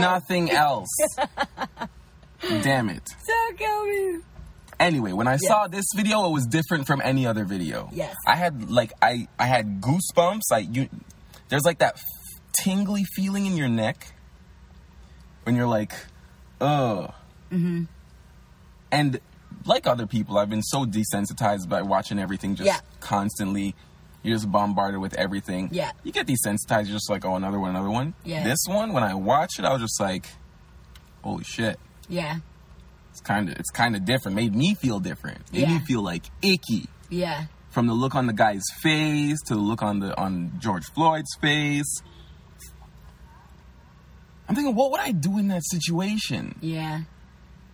nothing else. Damn it. So kill me. Anyway, when I saw this video, it was different from any other video. Yes. I had like I I had goosebumps. Like you, there's like that tingly feeling in your neck when you're like, ugh. Mm-hmm. And like other people, I've been so desensitized by watching everything just Yeah. constantly. You're just bombarded with everything. Yeah. You get desensitized. You're just like, oh, another one, another one. Yeah. This one, when I watched it, I was just like, holy shit. Yeah. It's kind of it's kind of different. Made me feel different. Made me feel like icky. Yeah. From the look on the guy's face to the look on the on George Floyd's face. I'm thinking, what would I do in that situation? Yeah.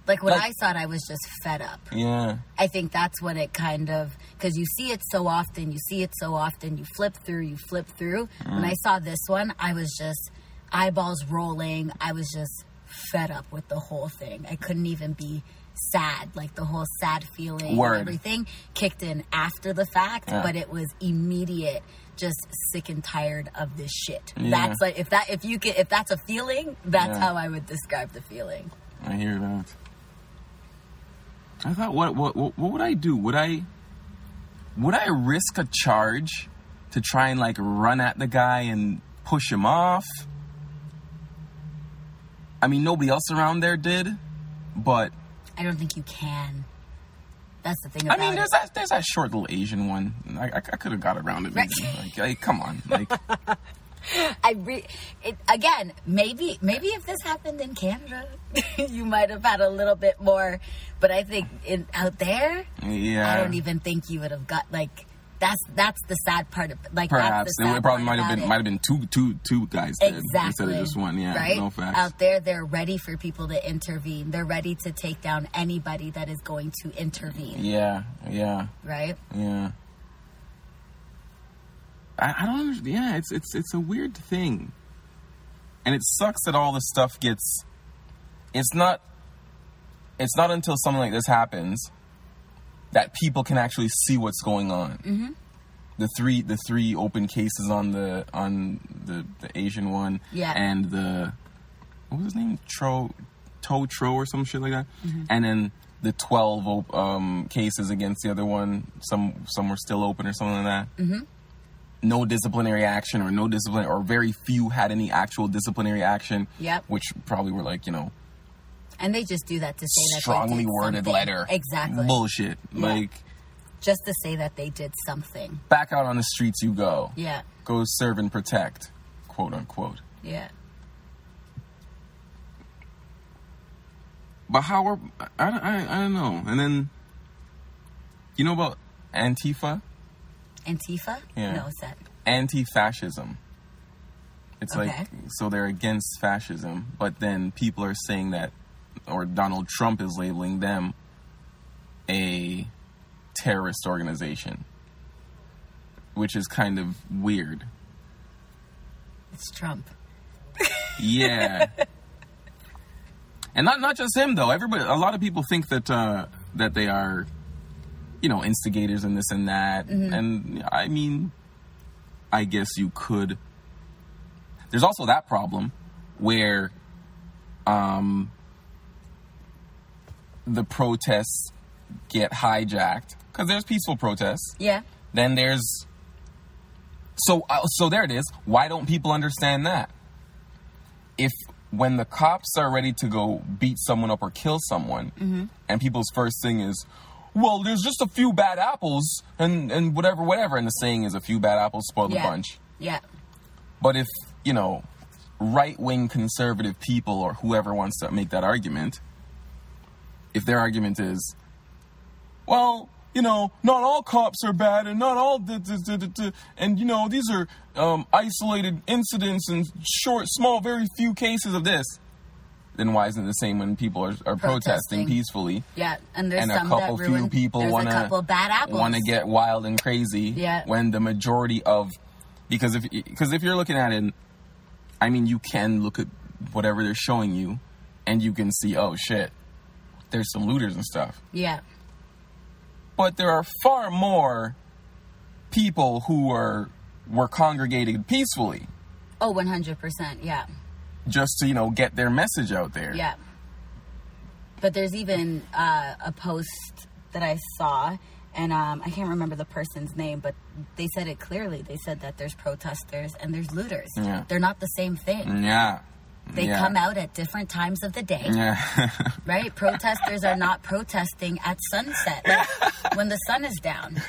Like when Like- I saw it, I was just fed up. Yeah, I think that's what it kind of because you see it so often, you see it so often, you flip through, you flip through. When mm. I saw this one, I was just eyeballs rolling. I was just fed up with the whole thing. I couldn't even be sad. Like the whole sad feeling, Word. and everything kicked in after the fact, Yeah. but it was immediate. Just sick and tired of this shit. Yeah. That's like if that if you get if that's a feeling, that's Yeah. how I would describe the feeling. I hear that. I thought, what, what, what, would I do? Would I, would I risk a charge to try and like run at the guy and push him off? I mean, nobody else around there did, but I don't think you can. That's the thing I mean, it. there's that there's that short little Asian one. I, I, I could have got around it. Maybe. Like, like, come on, like, I re- it, again, maybe maybe if this happened in Canada, you might have had a little bit more. But I think in out there, yeah. I don't even think you would have got like that's that's the sad part of like Perhaps that's the it probably might have been it. might have been two two two guys dead Exactly. instead of just one. Yeah, Right? no facts. Out there, they're ready for people to intervene. They're ready to take down anybody that is going to intervene. Yeah, yeah. Right? Yeah. I, I don't understand. Yeah, it's it's it's a weird thing, and it sucks that all this stuff gets. It's not. It's not until something like this happens that people can actually see what's going on. Mm-hmm. The three the three open cases on the on the the Asian one, Yeah. and the what was his name Tro Toe Tro or some shit like that, and then the twelve op- um, cases against the other one. Some some were still open or something like that. Mm-hmm. No disciplinary action or no discipline or very few had any actual disciplinary action. Yep. Which probably were like you know And they just do that to say that strongly worded something. letter. Exactly. Bullshit. Yeah. Like Just to say that they did something. back out on the streets you go. Yeah. Go serve and protect, quote unquote. Yeah. But how are I, I, I don't know. And then you know about Antifa? Antifa? Yeah. No, what's that? Anti-fascism. It's Okay. like so they're against fascism, but then people are saying that or Donald Trump is labeling them a terrorist organization. Which is kind of weird. It's Trump. Yeah. and not not just him though. Everybody, a lot of people think that uh, that they are, you know, instigators and this and that. And I mean, I guess you could. There's also that problem where, um, the protests get hijacked because there's peaceful protests. Yeah. Then there's so uh, so there it is. Why don't people understand that? If when the cops are ready to go beat someone up or kill someone, and people's first thing is, "Well, there's just a few bad apples," and and whatever, whatever, and the saying is, "A few bad apples spoil the Yeah. bunch." Yeah. But if you know, right wing conservative people or whoever wants to make that argument, if their argument is, well, you know, not all cops are bad, and not all, da, da, da, da, and you know, these are um, isolated incidents and short, small, very few cases of this. Then why isn't it the same when people are, are protesting. Protesting. peacefully? Yeah. And there's and a some couple that few ruin, people want a couple bad apples. want to get wild and crazy Yeah. when the majority of because if because if you're looking at it I mean you can look at whatever they're showing you and you can see oh shit there's some looters and stuff Yeah. but there are far more people who are were congregated peacefully Oh, 100%. Yeah. Just to you know get their message out there. Yeah. But there's even uh, a post that I saw, and um, I can't remember the person's name, but they said it clearly. They said that there's protesters and there's looters. Yeah. They're not the same thing. Yeah. They Yeah. come out at different times of the day, Yeah. right? Protesters are not protesting at sunset like, when the sun is down.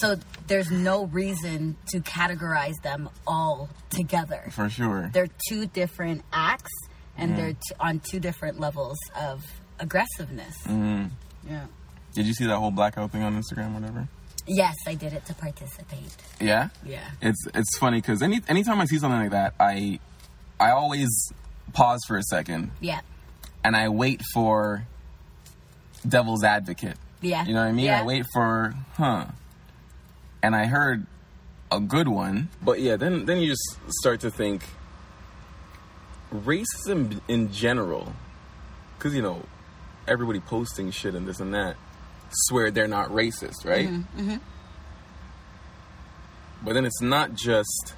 So there's no reason to categorize them all together. For sure. they're two different acts and they're t- on two different levels of aggressiveness. Mm-hmm. Yeah. Did you see that whole blackout thing on Instagram, whatever? Yes, I did it to participate. Yeah. Yeah. It's it's funny because any anytime I see something like that, I I always pause for a second Yeah. and I wait for devil's advocate. Yeah. You know what I mean? Yeah. I wait for huh. And I heard a good one. But yeah, then then you just start to think racism in general cuz you know everybody posting shit and this and that swear they're not racist, right? Mm-hmm, But then it's not just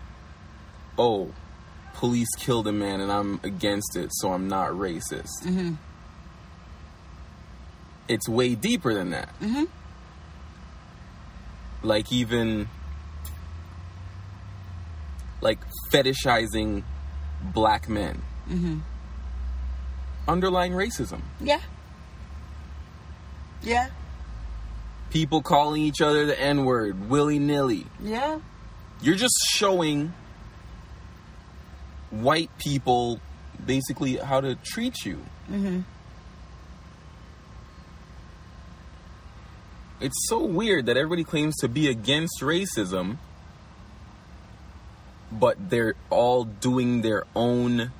oh, police killed a man and I'm against it, so I'm not racist. Mm-hmm. It's way deeper than that. Mm-hmm. Like even like fetishizing black men. Mm-hmm. Underlying racism. Yeah. Yeah. People calling each other the N word willy nilly. Yeah. You're just showing white people basically how to treat you. Mm-hmm. It's so weird that everybody claims to be against racism, but they're all doing their own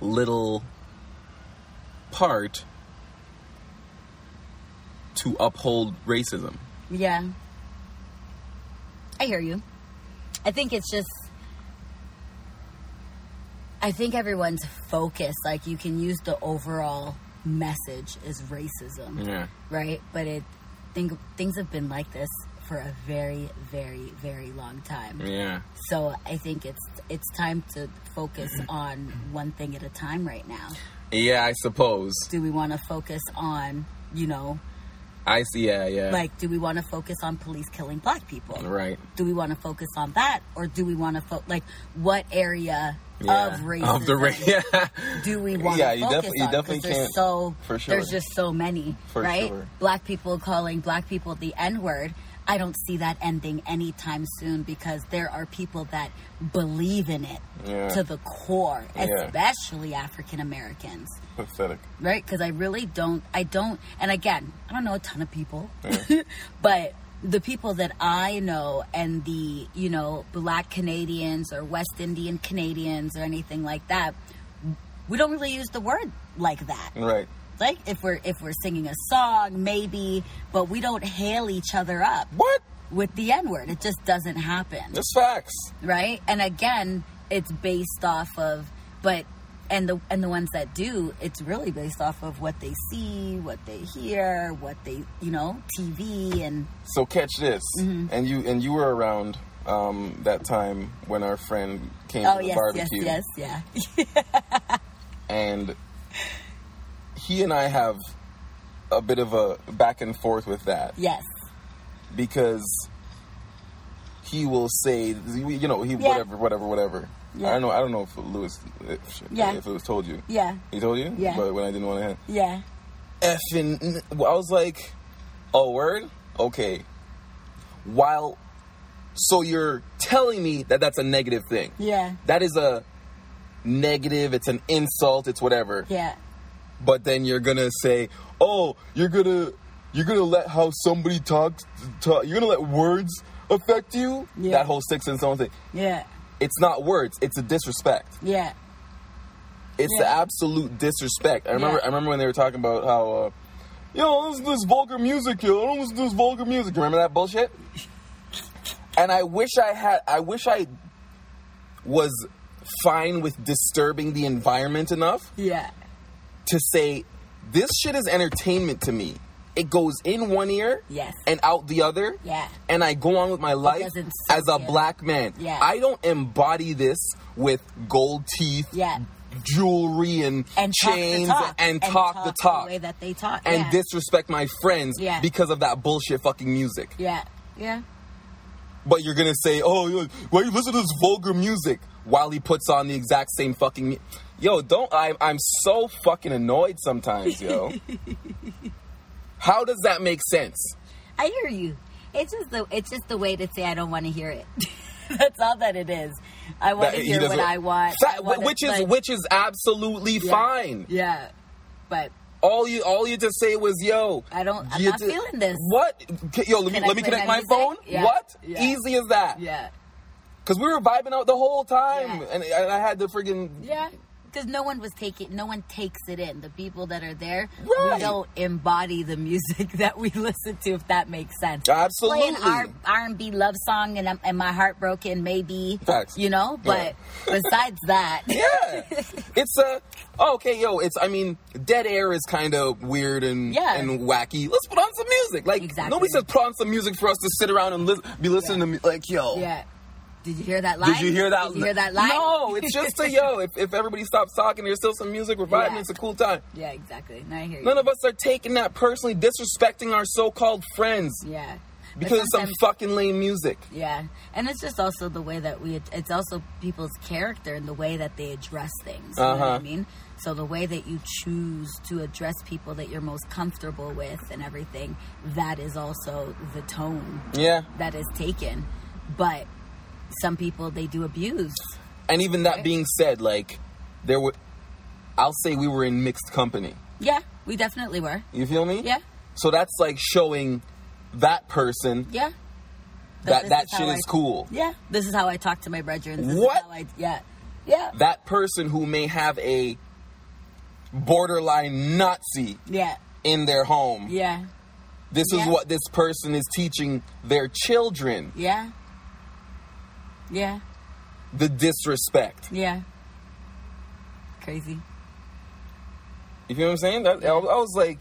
little part to uphold racism. Yeah. I hear you. I think it's just. I think everyone's focus, like you can use the overall message is racism. Yeah. right? But it think things have been like this for a very, very, very long time. Yeah. So I think it's it's time to focus on one thing at a time right now. Yeah, I suppose. Do we want to focus on, you know, I see. Yeah, yeah. like do we want to focus on police killing black people? right. Do we want to focus on that or do we want to fo- like what area Yeah. of racism Of the ra- yeah. do we want Yeah, to you focus definitely- you on? definitely can't- so for sure. there's just so many, For right? sure. Black people calling black people the N word. I don't see that ending anytime soon because there are people that believe in it Yeah. to the core, Yeah. especially African Americans, Pathetic. right? Because I really don't, I don't, and again, I don't know a ton of people, but the people that I know and the, you know, black Canadians or West Indian Canadians or anything like that, we don't really use the word like that. Right. Like if we're if we're singing a song, maybe, but we don't hail each other up What? with the N word. It just doesn't happen That's facts. right? And again, it's based off of, but and the and the ones that do, it's really based off of what they see, what they hear, what they you know, TV and So catch this, Mm-hmm. and you and you were around um, that time when our friend came oh to the yes, barbecue, yes, yes, yeah, and he and I have a bit of a back and forth with that yes, because he will say, you know, he Yeah. whatever, whatever, whatever. Yeah. I don't know. I don't know if Lewis, if, Yeah. if it was told you. yeah, He told you, Yeah. But when I didn't want to, hear. yeah, effing. I was like, oh, word? Okay. While, so you're telling me that that's a negative thing. yeah, That is a negative, it's an insult, it's whatever. yeah, But then you're gonna say, oh, you're gonna, you're gonna let how somebody talks, talk, you're gonna let words affect you? Yeah. That whole six and stone thing. yeah, It's not words, it's a disrespect. yeah, It's Yeah. the absolute disrespect. I remember. Yeah. I remember when they were talking about how, uh, yo, don't listen to this vulgar music, yo. Don't listen to this vulgar music. Remember that bullshit? And I wish I had. I wish I was fine with disturbing the environment enough yeah, to say this shit is entertainment to me. It goes in one ear Yes. and out the other. Yeah. And I go on with my life as a soak in. black man. Yeah. I don't embody this with gold teeth, Yeah. jewelry and, and chains talk the talk. and, talk the talk the way that they talk and yeah. disrespect my friends Yeah. because of that bullshit fucking music. yeah yeah But you're gonna say, "Oh, yo, why you listen to this vulgar music?" While he puts on the exact same fucking, yo, don't. I, I'm so fucking annoyed sometimes, yo. How does that make sense? I hear you. It's just the it's just the way to say I don't want to hear it. That's all that it is. I want That- to he hear what I want. Fa- I wanna, which is like, which is absolutely yeah, fine. Yeah, but All you all you just say was, "Yo, I don't- I'm not feeling this. What? Yo, let me I let me connect my phone. Yeah. What? Yeah. Easy as that. yeah, Because we were vibing out the whole time, and, and I had to friggin' yeah. Because no one was taking, no one takes it in. The people that are there, Right. we don't embody the music that we listen to. If that makes sense. Absolutely. Playing our R and B love song and and my heart broken, maybe. Facts. You know, but besides that, Yeah, it's a oh, okay, yo. It's I mean, dead air is kind of weird and Yeah. and wacky. Let's put on some music. Like Exactly. nobody says put on some music for us to sit around and li- be listening to me. Like yo, yeah. Did you hear that line? did you hear that? Did you hear that? No, it's just a yo. If, if everybody stops talking, there's still some music. We're vibing. Yeah. It's a cool time. Yeah, exactly. Now I hear you. None of us are taking that personally, disrespecting our so-called friends Yeah. Because of some fucking lame music. Yeah, and it's just also the way that we. It's also people's character and the way that they address things. You know what I Uh-huh. mean? So the way that you choose to address people that you're most comfortable with and everything, that is also the tone Yeah, that is taken. But some people they do abuse. and even that being said, like there were, I'll say we were in mixed company. Yeah, we definitely were. You feel me? Yeah, So that's like showing that person yeah. that that shit I- is cool. Yeah, this is how I talk to my brethren. This What? Is how I, yeah, yeah, That person who may have a borderline Nazi yeah, in their home. yeah, This is what this person is teaching their children. yeah, yeah. The disrespect. Yeah. Crazy. You feel what I'm saying? That, I, was- I was like,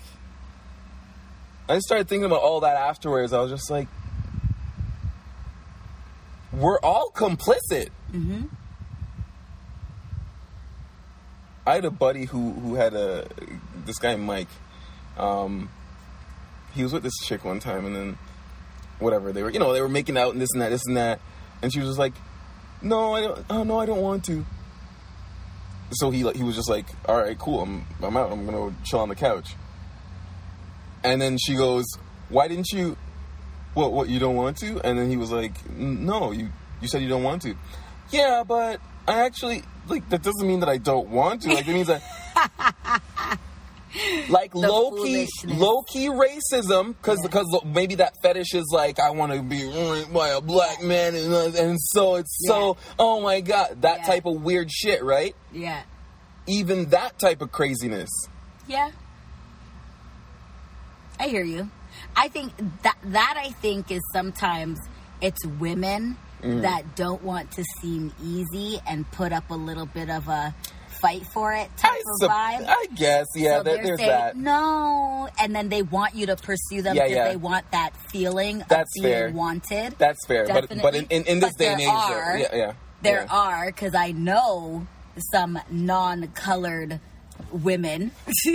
I started thinking about all that afterwards. I was just like, we're all complicit. Mm-hmm. I had a buddy who who had a this guy Mike. Um, he was with this chick one time, and then whatever they were, you know, they were making out and this and that, this and that, and she was just like, "No, I don't. Oh no, I don't want to." So he like he was just like, "All right, cool. I'm I'm out. I'm gonna chill on the couch." And then she goes, "Why didn't you? What? What? You don't want to?" And then he was like, "No, you you said you don't want to." Yeah, but I actually like that doesn't mean that I don't want to. Like it means that. Like low key, low key racism, because Yeah. because maybe that fetish is like I want to be ruined by a black man, and, and so it's so oh my god that Yeah. type of weird shit, right? Yeah. Even that type of craziness. Yeah. I hear you. I think that that I think is sometimes it's women Mm. that don't want to seem easy and put up a little bit of a fight for it type I, of vibe. I guess, yeah. so there, there's saying that. no, and then they want you to pursue them Yeah, because yeah. they want that feeling That's of being fair. wanted. That's fair, but but in, in, in this But day and age, are- yeah, yeah, There yeah. are, because I know some non colored women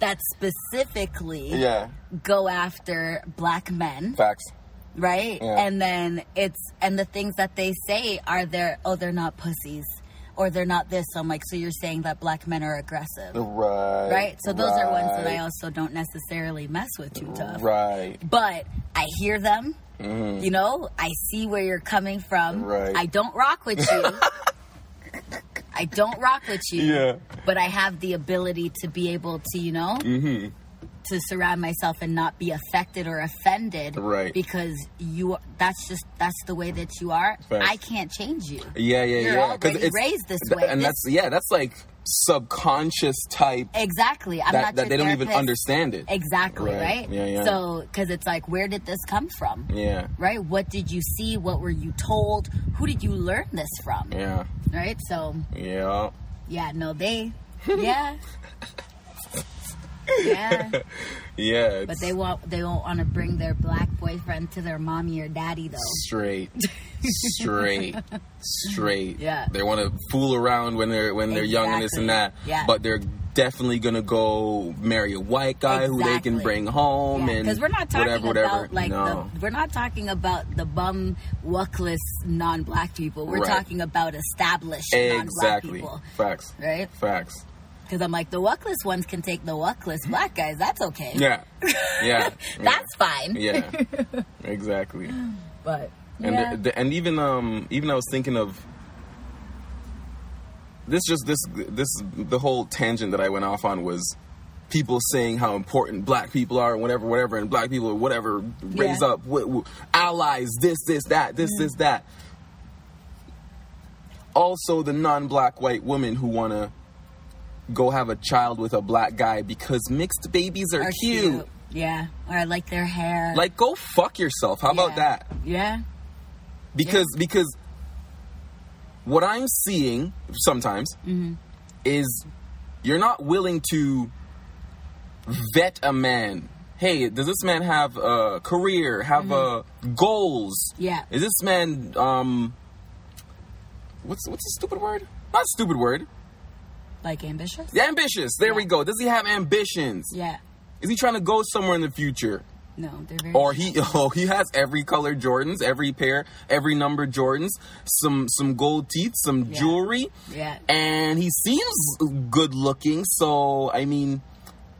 that specifically yeah, go after black men, facts. right? Yeah. And then it's, and the things that they say are they're, oh, they're not pussies or they're not this. So I'm like, so you're saying that black men are aggressive. Right, Right? So those are ones that I also don't necessarily mess with too tough. Right, But I hear them. Mhm. You know, I see where you're coming from. Right. I don't rock with you. I don't rock with you. Yeah. But I have the ability to be able to, you know, Mm-hmm. To surround myself and not be affected or offended. Right. Because you that's just that's the way that you are. Facts. I can't change you. Yeah, yeah, You're yeah. already raised this th- way. and This- that's yeah, that's like subconscious type Exactly. I'm that, not that they don't even understand it. Exactly, Right. right? Yeah, yeah. So, because it's like, where did this come from? Yeah, right? What did you see? What were you told? Who did you learn this from? yeah, Right? So, yeah. yeah, no, they, yeah. Yeah. yeah, But they won't. They won't want to bring their black boyfriend to their mommy or daddy though. straight, straight, straight. Yeah. they want to fool around when they're when they're young and this and that. Yeah. But they're definitely gonna go marry a white guy who they can bring home and because we're not talking whatever, whatever. about like no. the, we're not talking about the bum wuckless non-black people. We're Right. talking about established non-black exactly people, facts. right? Facts. Because I'm like the wuckless ones can take the wuckless black guys. That's okay. Yeah. Yeah. That's fine. yeah. Exactly. But And yeah. the, the, and even um even I was thinking of this just this this the whole tangent that I went off on was people saying how important black people are and whatever whatever and black people or whatever raise Yeah. up w- w- allies this this that this this that also the non-black white women who want to go have a child with a black guy because mixed babies are, Are cute. Yeah. Or I like their hair. like go fuck yourself how about that Yeah. because because what I'm seeing sometimes Mm-hmm. is you're not willing to vet a man. Hey, does this man have a career? Have uh, goals? Mm-hmm. Yeah. Is this man um? What's what's a stupid word? Not a stupid word. Like ambitious. Yeah, Ambitious. There we go. Does he have ambitions? Yeah. Is he trying to go somewhere in the future? No, they're very. or he oh he has every color Jordans, every pair, every number Jordans, some some gold teeth, some Yeah. jewelry, Yeah. and he seems good looking. So I mean,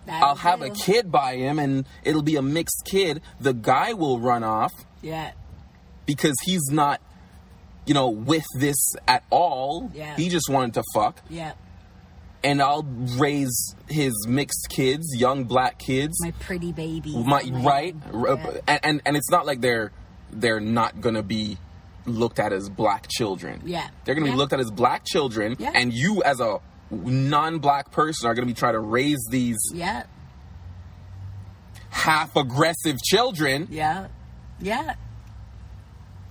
That I'll have a kid by him, and it'll be a mixed kid. The guy will run off Yeah. because he's not, you know, with this at all. Yeah. He just wanted to fuck, Yeah. And I'll raise his mixed kids, young black kids. My pretty baby. My, right, R- uh, and, and and it's not like they're they're not gonna be looked at as black children. Yeah. they're gonna Yeah. be looked at as black children, Yeah. and you as a non-black person are gonna be trying to raise these Yeah. half aggressive children. Yeah. Yeah.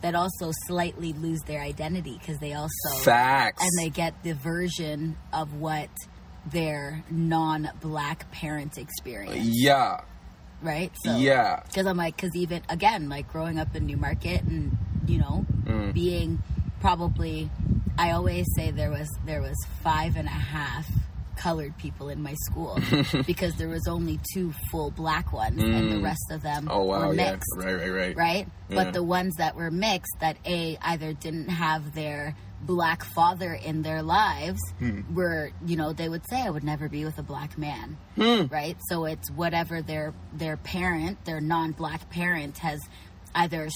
That also slightly lose their identity because they also Facts. and they get the version of what their non-black parents experience, yeah, right? So, yeah, because I'm like, because even again, like growing up in Newmarket and you know, Mm. being probably, I always say there was there was five and a half colored people in my school because there was only two full black ones and the rest of them Oh wow, were yeah, mixed right, right, right. right? Yeah. But the ones that were mixed, that a either didn't have their black father in their lives, Hmm. were you know they would say, "I would never be with a black man," Hmm. right? So it's whatever their their parent, their non-black parent, has either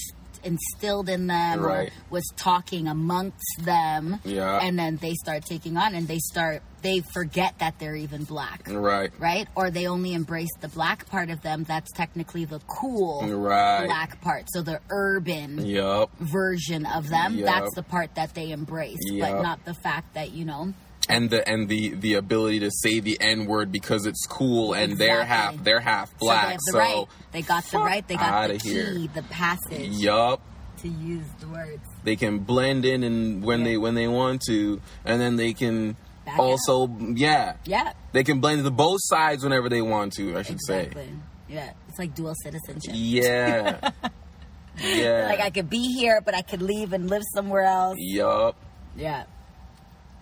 instilled in them Right. or was talking amongst them, Yeah. and then they start taking on, and they start they forget that they're even black. Right, Right, or they only embrace the black part of them. That's technically the cool right. black part. So the urban Yup. version of them, Yep. that's the part that they embrace, Yep. but not the fact that, you know, and the and the the ability to say the n word because it's cool and they're half they're half black. so they the so, right. They got the right, they got the key, here. the passage yup to use the words. they can blend in and when Yeah. they when they want to and then they can Back also yeah Yeah. they can blend to both sides whenever they want to i should Exactly. Yeah. It's like dual citizenship. yeah yeah Like I could be here, but I could leave and live somewhere else. yup Yeah.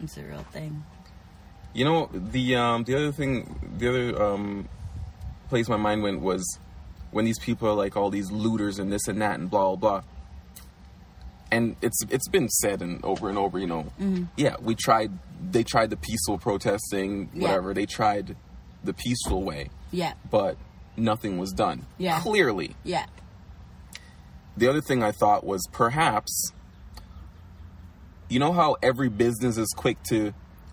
It's a real thing. you know the um the other thing the other um place my mind went was when these people are like all these looters and this and that and blah blah blah and it's it's been said and over and over you know Mm-hmm. yeah we tried they tried the peaceful protesting Yeah. whatever they tried the peaceful way Yeah. but nothing was done Yeah. clearly Yeah. the other thing i thought was perhaps you know how every business is quick to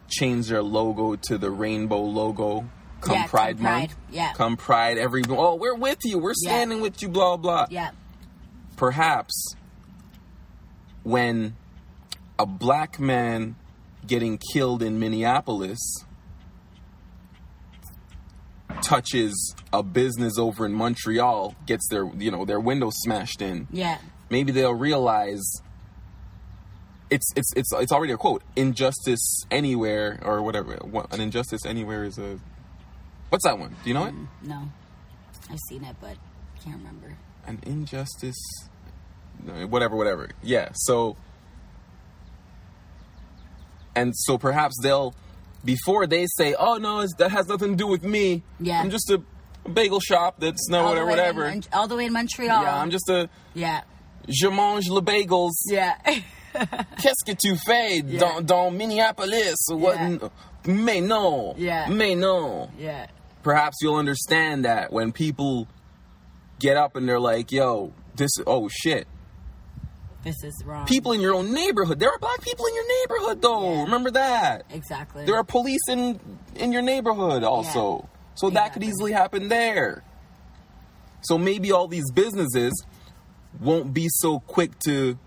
change their logo to the rainbow logo come Yeah, come pride Pride, month yeah. come pride every oh we're with you we're Yeah. standing with you blah blah Yeah. perhaps when a black man getting killed in Minneapolis touches a business over in Montreal, gets their you know their window smashed in, Yeah. maybe they'll realize it's it's it's it's already a quote. Injustice anywhere or whatever. What, an injustice anywhere is a What's that one? Do you know it? No, I've seen it, but can't remember. An injustice. Whatever, whatever. Yeah. So. And so perhaps they'll, before they say, "Oh no, that has nothing to do with me. Yeah. I'm just a, bagel shop that's no All whatever, the in whatever. All the way in Montreal. Yeah, I'm just a yeah, je mange le bagels. yeah, Qu'est-ce que tu fais Yeah. dans, dans Minneapolis? What? Yeah. Mais non. Yeah. Mais non. yeah, Perhaps you'll understand that when people get up and they're like, "Yo, this. Is, oh shit." this is wrong. People in your own neighborhood. There are black people in your neighborhood, though. Yeah. Remember that. exactly. There are police in in your neighborhood also. So that could Exactly. easily happen there. So maybe all these businesses won't be so quick to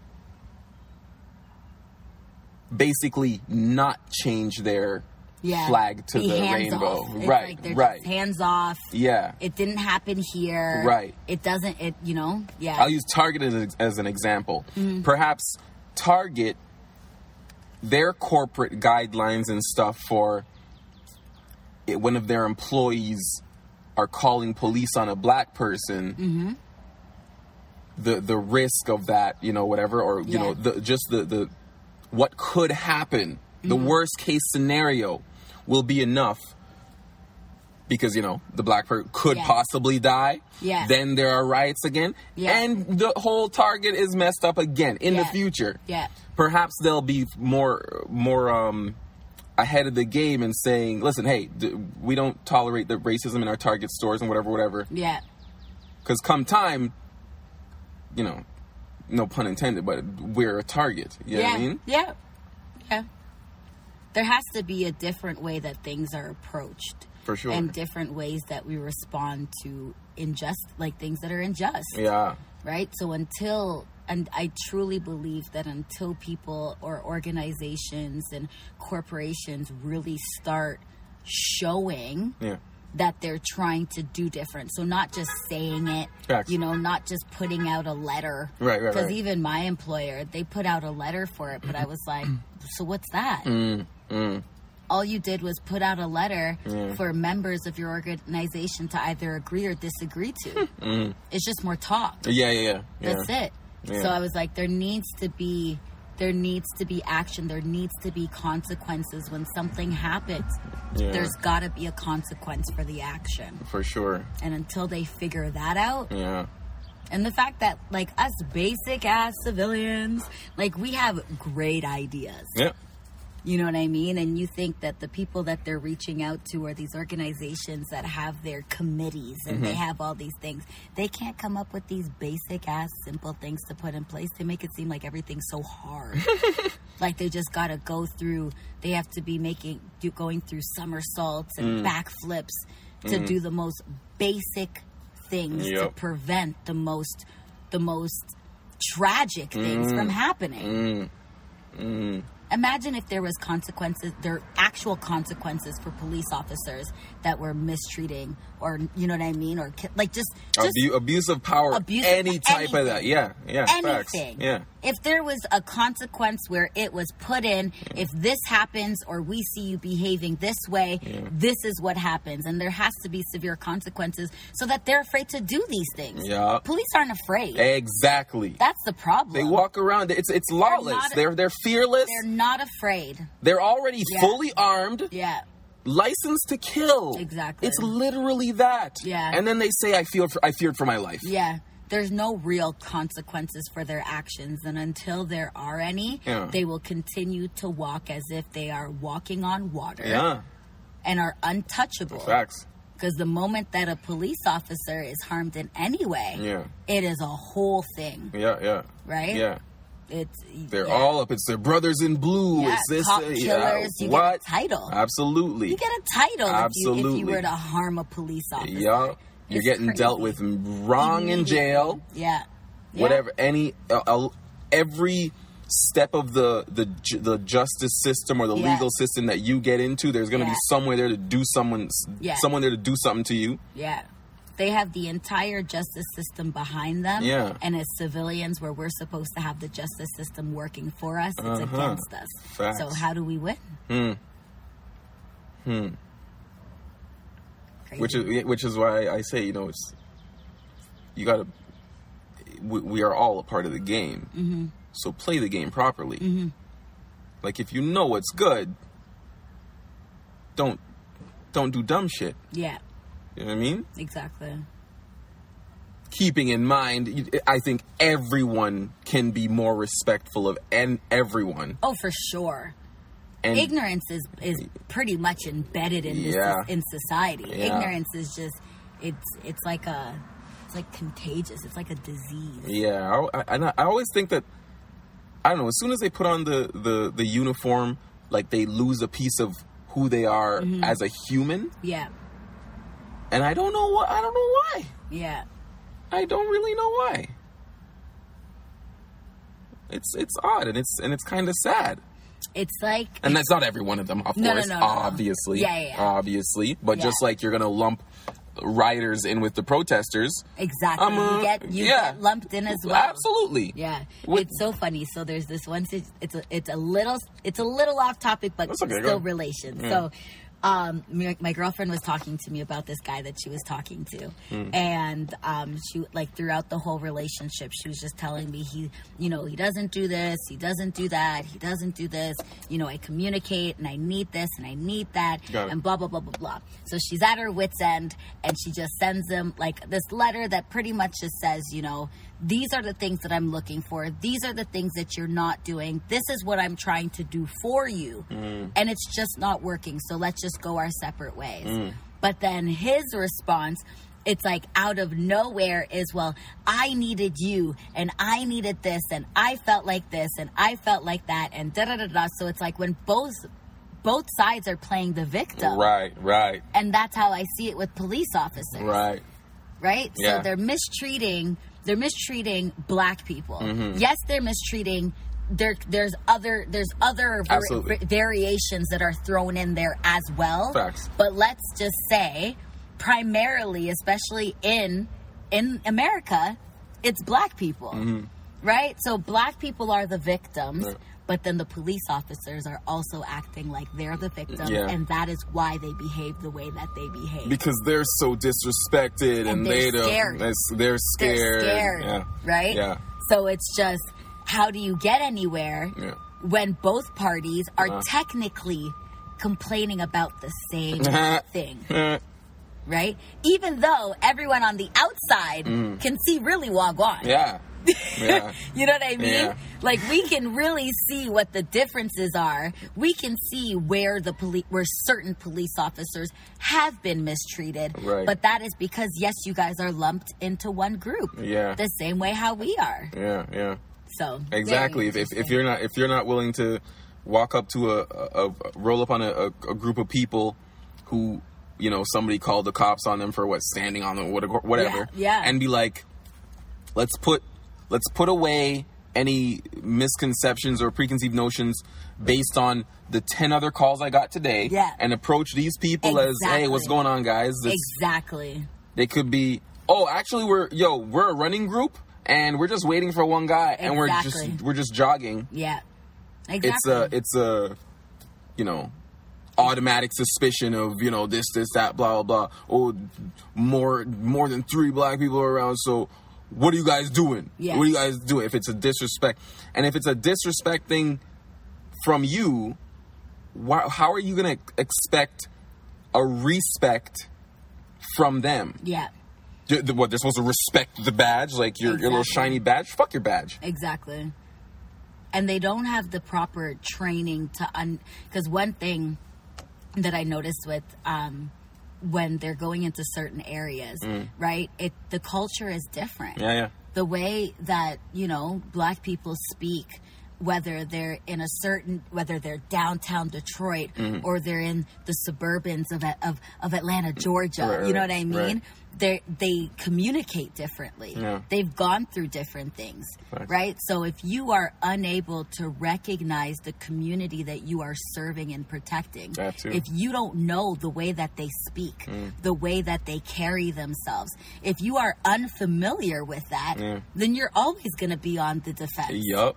basically not change their yeah. flag to Be the rainbow. Right, like they're right. hands off. yeah. It didn't happen here. Right. It doesn't. It you know. Yeah. I'll use Target as, as an example. Mm-hmm. Perhaps Target, their corporate guidelines and stuff for it, one of their employees are calling police on a black person. Mm-hmm. The the risk of that, you know, whatever, or you Yeah. know, the just the the what could happen, the Mm-hmm. worst case scenario, will be enough. Because you know the black person could Yeah. possibly die. Yeah. Then there are riots again. Yeah. And the whole target is messed up again in the future. yeah. Perhaps they'll be more more um ahead of the game and saying, "Listen, hey, d- we don't tolerate the racism in our Target stores and whatever, whatever." Yeah. Because come time, you know, no pun intended, but we're a target. You know yeah. what I mean? Yeah. Yeah. There has to be a different way that things are approached. For sure. And different ways that we respond to unjust, like things that are unjust. Yeah. right? So until and I truly believe that until people or organizations and corporations really start showing Yeah. That they're trying to do different. So not just saying it, Facts. you know, not just putting out a letter. Right, right, Because right. even my employer, they put out a letter for it, but I was like, so what's that? Mm, All you did was put out a letter for members of your organization to either agree or disagree to. It's just more talk. Yeah, yeah, yeah. yeah. That's it. Yeah. So I was like, there needs to be, there needs to be action. There needs to be consequences when something happens. Yeah. There's got to be a consequence for the action. For sure. And until they figure that out, Yeah. and the fact that like us basic ass civilians, like we have great ideas. Yeah. You know what I mean? And you think that the people that they're reaching out to are these organizations that have their committees and they mm-hmm. have all these things. They can't come up with these basic ass simple things to put in place. They make it seem like everything's so hard. like they just got to go through, they have to be making, do, going through somersaults and mm. backflips to mm-hmm. do the most basic things to prevent the most, the most tragic things from mm. happening. Mm. Imagine if there was consequences, there are actual consequences for police officers that were mistreating, or you know what I mean, or like just just Abu- abuse of power. Abuse of any type of that. anything. Yeah. Yeah. Facts. anything. Yeah. If there was a consequence where it was put in, if this happens or we see you behaving this way, this is what happens, and there has to be severe consequences so that they're afraid to do these things. Yeah. Police aren't afraid. Exactly. That's the problem. They walk around. It's it's lawless. not- They're they're fearless. They're not afraid. They're already Yeah. fully armed, Yeah. licensed to kill. Exactly. It's literally that. Yeah. And then they say, "I feel for, I feared for my life." Yeah. There's no real consequences for their actions, and until there are any, Yeah. they will continue to walk as if they are walking on water Yeah. and are untouchable. Facts. Because the moment that a police officer is harmed in any way, Yeah. it is a whole thing, Yeah. Yeah. right? Yeah. It's They're yeah. all up. It's their brothers in blue. Yeah, It's this. cop uh, yeah, killers, you get a title. Absolutely. You get a title if you, if you were to harm a police officer. Yeah. You're It's getting crazy. dealt with wrong in jail. Yeah. Yeah. Whatever. Any. Uh, uh, every step of the the the justice system or the Yeah. legal system that you get into, there's going to Yeah. be somewhere there to do someone. Yeah. Someone there to do something to you. Yeah. They have the entire justice system behind them. Yeah. And as civilians, where we're supposed to have the justice system working for us, it's Uh-huh. against us. Facts. So, how do we win? Hmm. crazy. which is which is why I say you know it's you gotta we, we are all a part of the game Mm-hmm. so play the game properly like if you know what's good don't don't do dumb shit yeah, you know what I mean exactly. keeping in mind I think everyone can be more respectful of and everyone Oh, for sure. and Ignorance is is pretty much embedded in this Yeah. in society. Yeah. Ignorance is just it's it's like a it's like contagious. It's like a disease. Yeah, I, I, and I always think that I don't know. As soon as they put on the the the uniform, like they lose a piece of who they are Mm-hmm. as a human, Yeah, and I don't know what I don't know why. yeah. I don't really know why. It's it's odd and it's and it's kind of sad. It's like And that's not every one of them, of No, course, no, no, obviously, Yeah, yeah, yeah. obviously. But Yeah. just like you're gonna lump rioters in with the protesters, exactly uh, you get you yeah. get lumped in as well. absolutely. Yeah, What- it's so funny. So there's this one. It's a it's a little it's a little off topic, but okay, still relation. Yeah. So, um, my, my girlfriend was talking to me about this guy that she was talking to, Hmm. and um, she like throughout the whole relationship, she was just telling me he, you know, he doesn't do this, he doesn't do that, he doesn't do this. You know, I communicate and I need this and I need that, and blah blah blah blah blah. So she's at her wits end, and she just sends him like this letter that pretty much just says, you know, these are the things that I'm looking for. These are the things that you're not doing. This is what I'm trying to do for you, mm. and it's just not working. So let's just go our separate ways. Mm. But then his response. It's like out of nowhere is well, I needed you and I needed this and I felt like this and I felt like that and da da da da. So it's like when both both sides are playing the victim. Right, right, And that's how I see it with police officers. right. Right? Yeah. So they're mistreating they're mistreating black people. Mm-hmm. Yes, they're mistreating there there's other there's other var- variations that are thrown in there as well. Facts. But let's just say primarily especially in in America, it's black people. Right? So black people are the victims. Mm-hmm. Right. But then the police officers are also acting like they're the victims, Yeah. and that is why they behave the way that they behave. because they're so disrespected and, And they're they don't. scared. They're They're scared. scared, Yeah. right? Yeah. So it's just how do you get anywhere Yeah. when both parties are Uh. technically complaining about the same thing, right? Even though everyone on the outside can see really wagwan. Mm. yeah. Yeah. You know what I mean? Yeah. Like we can really see what the differences are. We can see where the police, where certain police officers have been mistreated. Right. But that is because yes, you guys are lumped into one group. Yeah. The same way how we are. Yeah. Yeah. So Exactly. If, if if you're not if you're not willing to walk up to a, a, a roll up on a, a, group of people who you know somebody called the cops on them for what standing on them whatever whatever Yeah, yeah. and be like let's put let's put away any misconceptions or preconceived notions based on the 10 other calls I got today Yeah. and approach these people as hey what's going on guys This- exactly. they could be oh actually we're yo we're a running group and we're just waiting for one guy and we're just we're just jogging Yeah. Exactly. it's a it's a you know automatic suspicion of you know this this that blah blah blah oh more more than three black people are around so what are you guys doing? Yeah. what are you guys doing? If it's a disrespect and if it's a disrespect thing from you why, how are you gonna expect a respect from them? Yeah. What they're supposed to respect the badge? Like your, your little shiny badge? Fuck your badge. Exactly. And they don't have the proper training to un because one thing that I noticed with um when they're going into certain areas, right? It the culture is different. Mm. yeah yeah The way that, you know, black people speak whether they're in a certain whether they're downtown Detroit Mm-hmm. or they're in the suburbans of of, of Atlanta, Georgia. Right, you know what I mean? right. They they communicate differently. Yeah. They've gone through different things, Right. right? So if you are unable to recognize the community that you are serving and protecting, if you don't know the way that they speak, Mm. the way that they carry themselves, if you are unfamiliar with that, Yeah. then you're always going to be on the defense. yup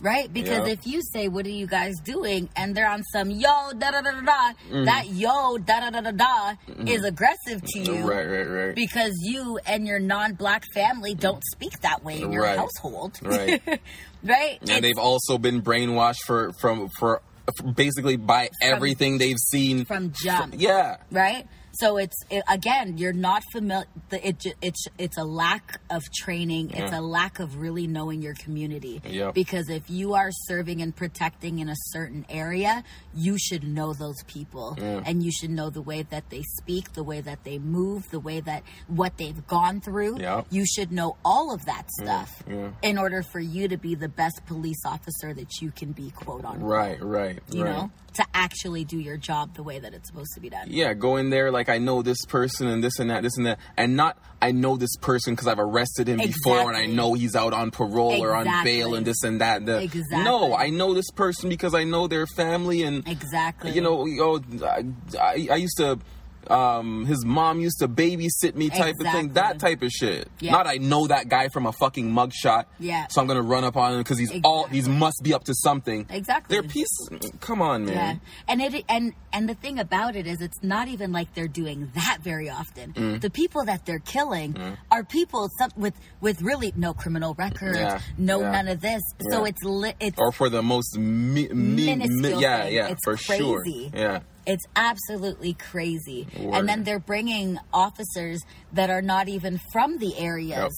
right? Because if you say, "What are you guys doing?" and they're on some yo da da da da da, Mm. that yo da da da da da is aggressive to you, Right, right, right. Because you and your non-black family don't speak that way in your Right. household, Right. right? and It's they've also been brainwashed for from for, for basically by everything they've seen from jump. yeah right? So it's it, again, you're not familiar. It, it's it's a lack of training. It's a lack of really knowing your community. Yep. Because if you are serving and protecting in a certain area, you should know those people, Yeah. and you should know the way that they speak, the way that they move, the way that what they've gone through. Yep. You should know all of that stuff yeah. in order for you to be the best police officer that you can be. Quote on. right right You right know, to actually do your job the way that it's supposed to be done. yeah go in there like i know this person and this and that this and that and not i know this person because i've arrested him before and i know he's out on parole or on bail and this and that The- Exactly. no i know this person because i know their family and Exactly. you know, oh, I, I, I used to. Um, his mom used to babysit me, type of thing. That type of shit. Yeah. Not I know that guy from a fucking mugshot. Yeah. So I'm gonna run up on him because he's all Exactly. he's must be up to something. Exactly. They're pieces. Come on, man. Yeah, and it and and the thing about it is, it's not even like they're doing that very often. Mm. The people that they're killing are people some, with with really no criminal record, Yeah, no none of this. So it's li- it's Or for the most mi- mi- mi- yeah, yeah, It's for sure. Yeah. It's absolutely crazy. And then they're bringing officers that are not even from the areas.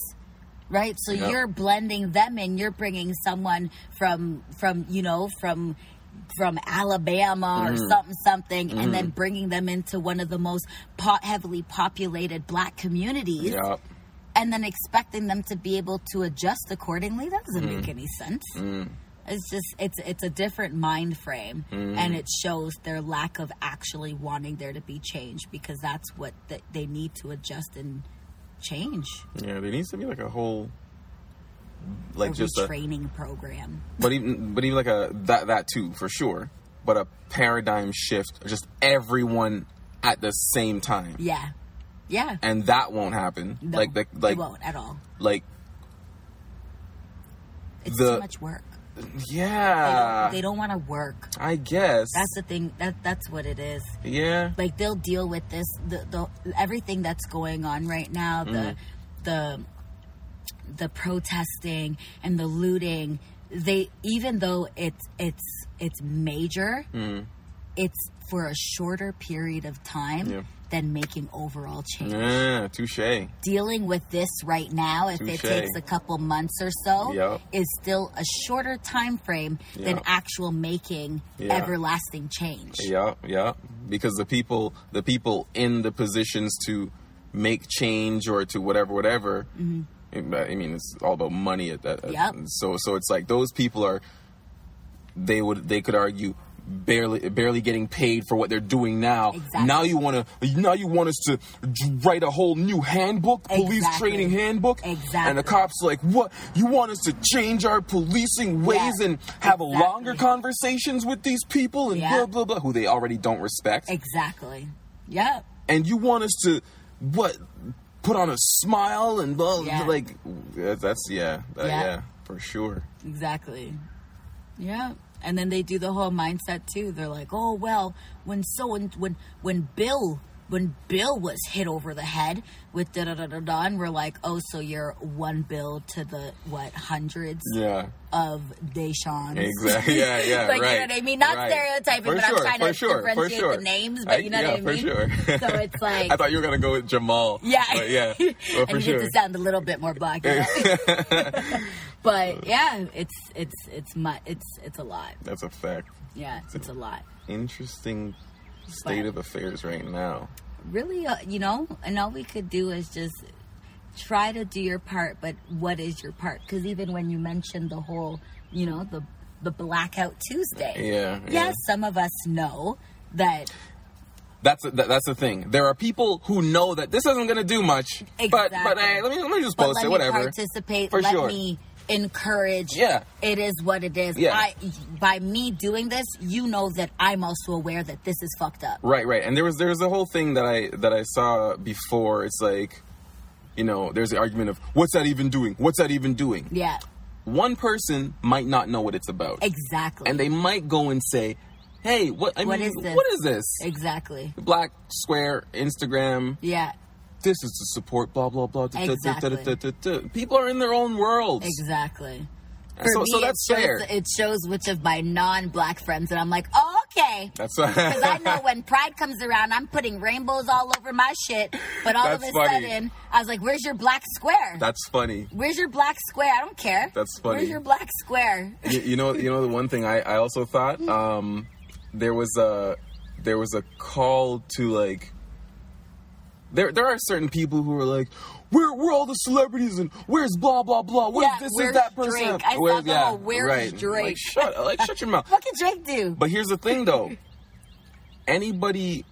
Right? So Yep. you're blending them in. You're bringing someone from from, you know, from from Alabama Mm-hmm. or something something and then bringing them into one of the most po- heavily populated black communities Yeah. and then expecting them to be able to adjust accordingly that doesn't Mm. make any sense Mm. It's just it's it's a different mind frame Mm. and it shows their lack of actually wanting there to be change because that's what th- they need to adjust and change Yeah. There needs to be like a whole, like a just a, retraining program but even but even like a that that too for sure. But a paradigm shift, just everyone at the same time, yeah yeah and that won't happen. no, like the like it won't at all like it's the- too much work yeah. don't, they don't want to work I guess. that's the thing that that's what it is yeah. like they'll deal with this the, the everything that's going on right now the Mm. the the protesting and the looting they even though it's it's it's major it's for a shorter period of time Mm. Yeah. Than making overall change Yeah. Touche. dealing with this right now if it takes a couple months or so Yep. is still a shorter time frame than Yep. actual making Yeah. everlasting change Yeah, yeah. Because the people, the people in the positions to make change or to whatever, whatever. I mean, it's all about money at that. Mm-hmm. Yep. So, so it's like those people are. They would, they could argue, barely, barely getting paid for what they're doing now. Exactly. Now you want to, now you want us to write a whole new handbook, police Exactly. training handbook. Exactly. And the cops like, what? You want us to change our policing ways Yeah, and have exactly. longer conversations with these people and Yeah. blah blah blah, who they already don't respect, exactly Yep. and you want us to what put on a smile and blah, Yeah. like that's yeah, yeah, for sure. Exactly. Yeah. And then they do the whole mindset too. They're like, "Oh well, when so when when Bill when Bill was hit over the head with da da da da da," and we're like, "Oh, so you're one bill to the what hundreds Yeah, of Deshaun's?" exactly. Yeah, yeah, like, right. You know what I mean? Not right. stereotyping, For but sure, I'm trying to sure, differentiate sure. the names. But you know I- what I yeah, mean? For sure. So it's like, I thought you were gonna go with Jamal. yeah, but yeah, well, I for need sure. to sound a little bit more black. know? but yeah, it's it's it's mu- it's it's a lot. That's a fact. Yeah, it's a lot. Interesting state But- of affairs right now. Really, uh, you know, and all we could do is just try to do your part. But what is your part? Because even when you mentioned the whole, you know, the the blackout Tuesday. Yeah, yeah. Yes, some of us know that. That's that, that's the thing. There are people who know that this isn't going to do much, but but hey, let me let me just post let it. me Whatever. participate. For let sure. me encourage. Yeah. It is what it is. Yeah. I by me doing this, you know that I'm also aware that this is fucked up. Right, right. And there was there was a whole thing that I that I saw before. It's like, you know, there's the argument of what's that even doing? What's that even doing? Yeah. one person might not know what it's about. Exactly. And they might go and say, hey, what, I What mean, is this? what is this? exactly. Black Square, Instagram, Yeah. This is to support blah, blah, blah. da, Exactly. da, da. People are in their own worlds. Exactly. And so, so that's it shows, fair. It shows which of my non-black friends, and I'm like, oh, okay. That's right. Because I know when Pride comes around, I'm putting rainbows all over my shit. But all That's of a funny. sudden, I was like, "Where's your black square? That's funny. Where's your black square? I don't care. That's funny. Where's your black square? you, you know, you know the one thing I, I also thought um, there was a there was a call to like there there are certain people who are like where where all the celebrities and where's blah blah blah where's Yeah, this where's is that person Drake? I Where's- whole, "Where's right. Drake?" like shut like shut your mouth What can Drake do? but here's the thing though anybody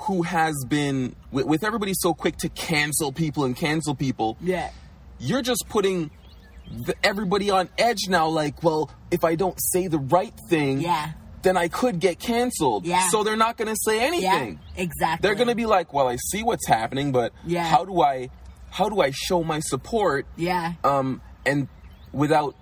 who has been with, with everybody so quick to cancel people and cancel people Yeah. you're just putting the, everybody on edge now. Like, well, if I don't say the right thing, Yeah. Then I could get canceled. Yeah. So they're not going to say Yeah. anything. Exactly. They're going to be like, well, I see what's happening, but Yeah. how do I, how do I show my support? Yeah. Um, and without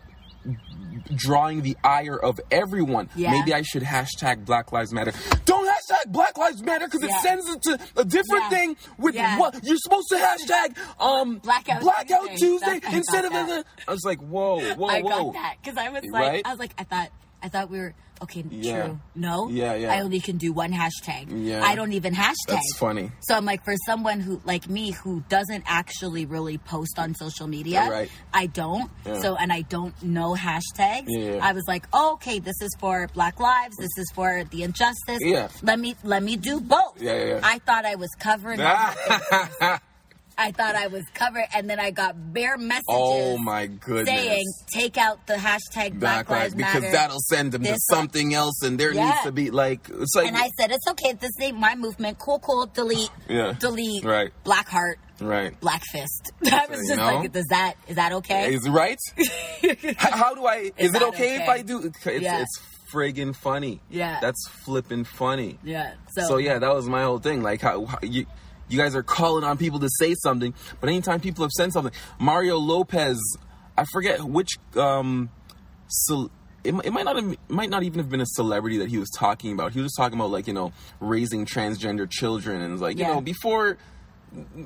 drawing the ire of everyone, Yeah. maybe I should hashtag Black Lives Matter. Don't hashtag Black Lives Matter because Yeah. it sends it to a different Yeah. thing with Yeah. what you're supposed to hashtag um Blackout Blackout Tuesday. Tuesday instead of that. I was like, whoa, whoa, I whoa. got that because I was like, Right? I was like, I thought, I thought we were okay. Yeah. True. No. Yeah, yeah. I only can do one hashtag. Yeah. I don't even hashtag. That's funny. So I'm like, for someone who like me who doesn't actually really post on social media, Right. I don't. Yeah. So and I don't know hashtags. Yeah. I was like, oh, okay, this is for Black Lives. This is for the injustice. Yeah. Let me let me do both. Yeah, yeah, yeah. I thought I was covering. I thought I was covered, and then I got bare messages. oh my goodness. saying take out the hashtag Black, Black Lives because Matter. that'll send them to something else, and there Yeah. needs to be like it's like and I said it's okay. This ain't my movement. Cool, cool. Delete. Yeah. Delete. Right. Black Heart. right. Black Fist. I was you just know? like, is that is that okay? Is it right? how, how do I? Is, it that okay, if? I do? It's, Yeah. it's friggin' funny. Yeah. that's flippin' funny. yeah. So, So yeah, that was my whole thing. Like how, how you you guys are calling on people to say something, but anytime people have said something, Mario Lopez, I forget which um, so it, it might not have, might not even have been a celebrity that he was talking about. He was just talking about like you know raising transgender children and like you know before.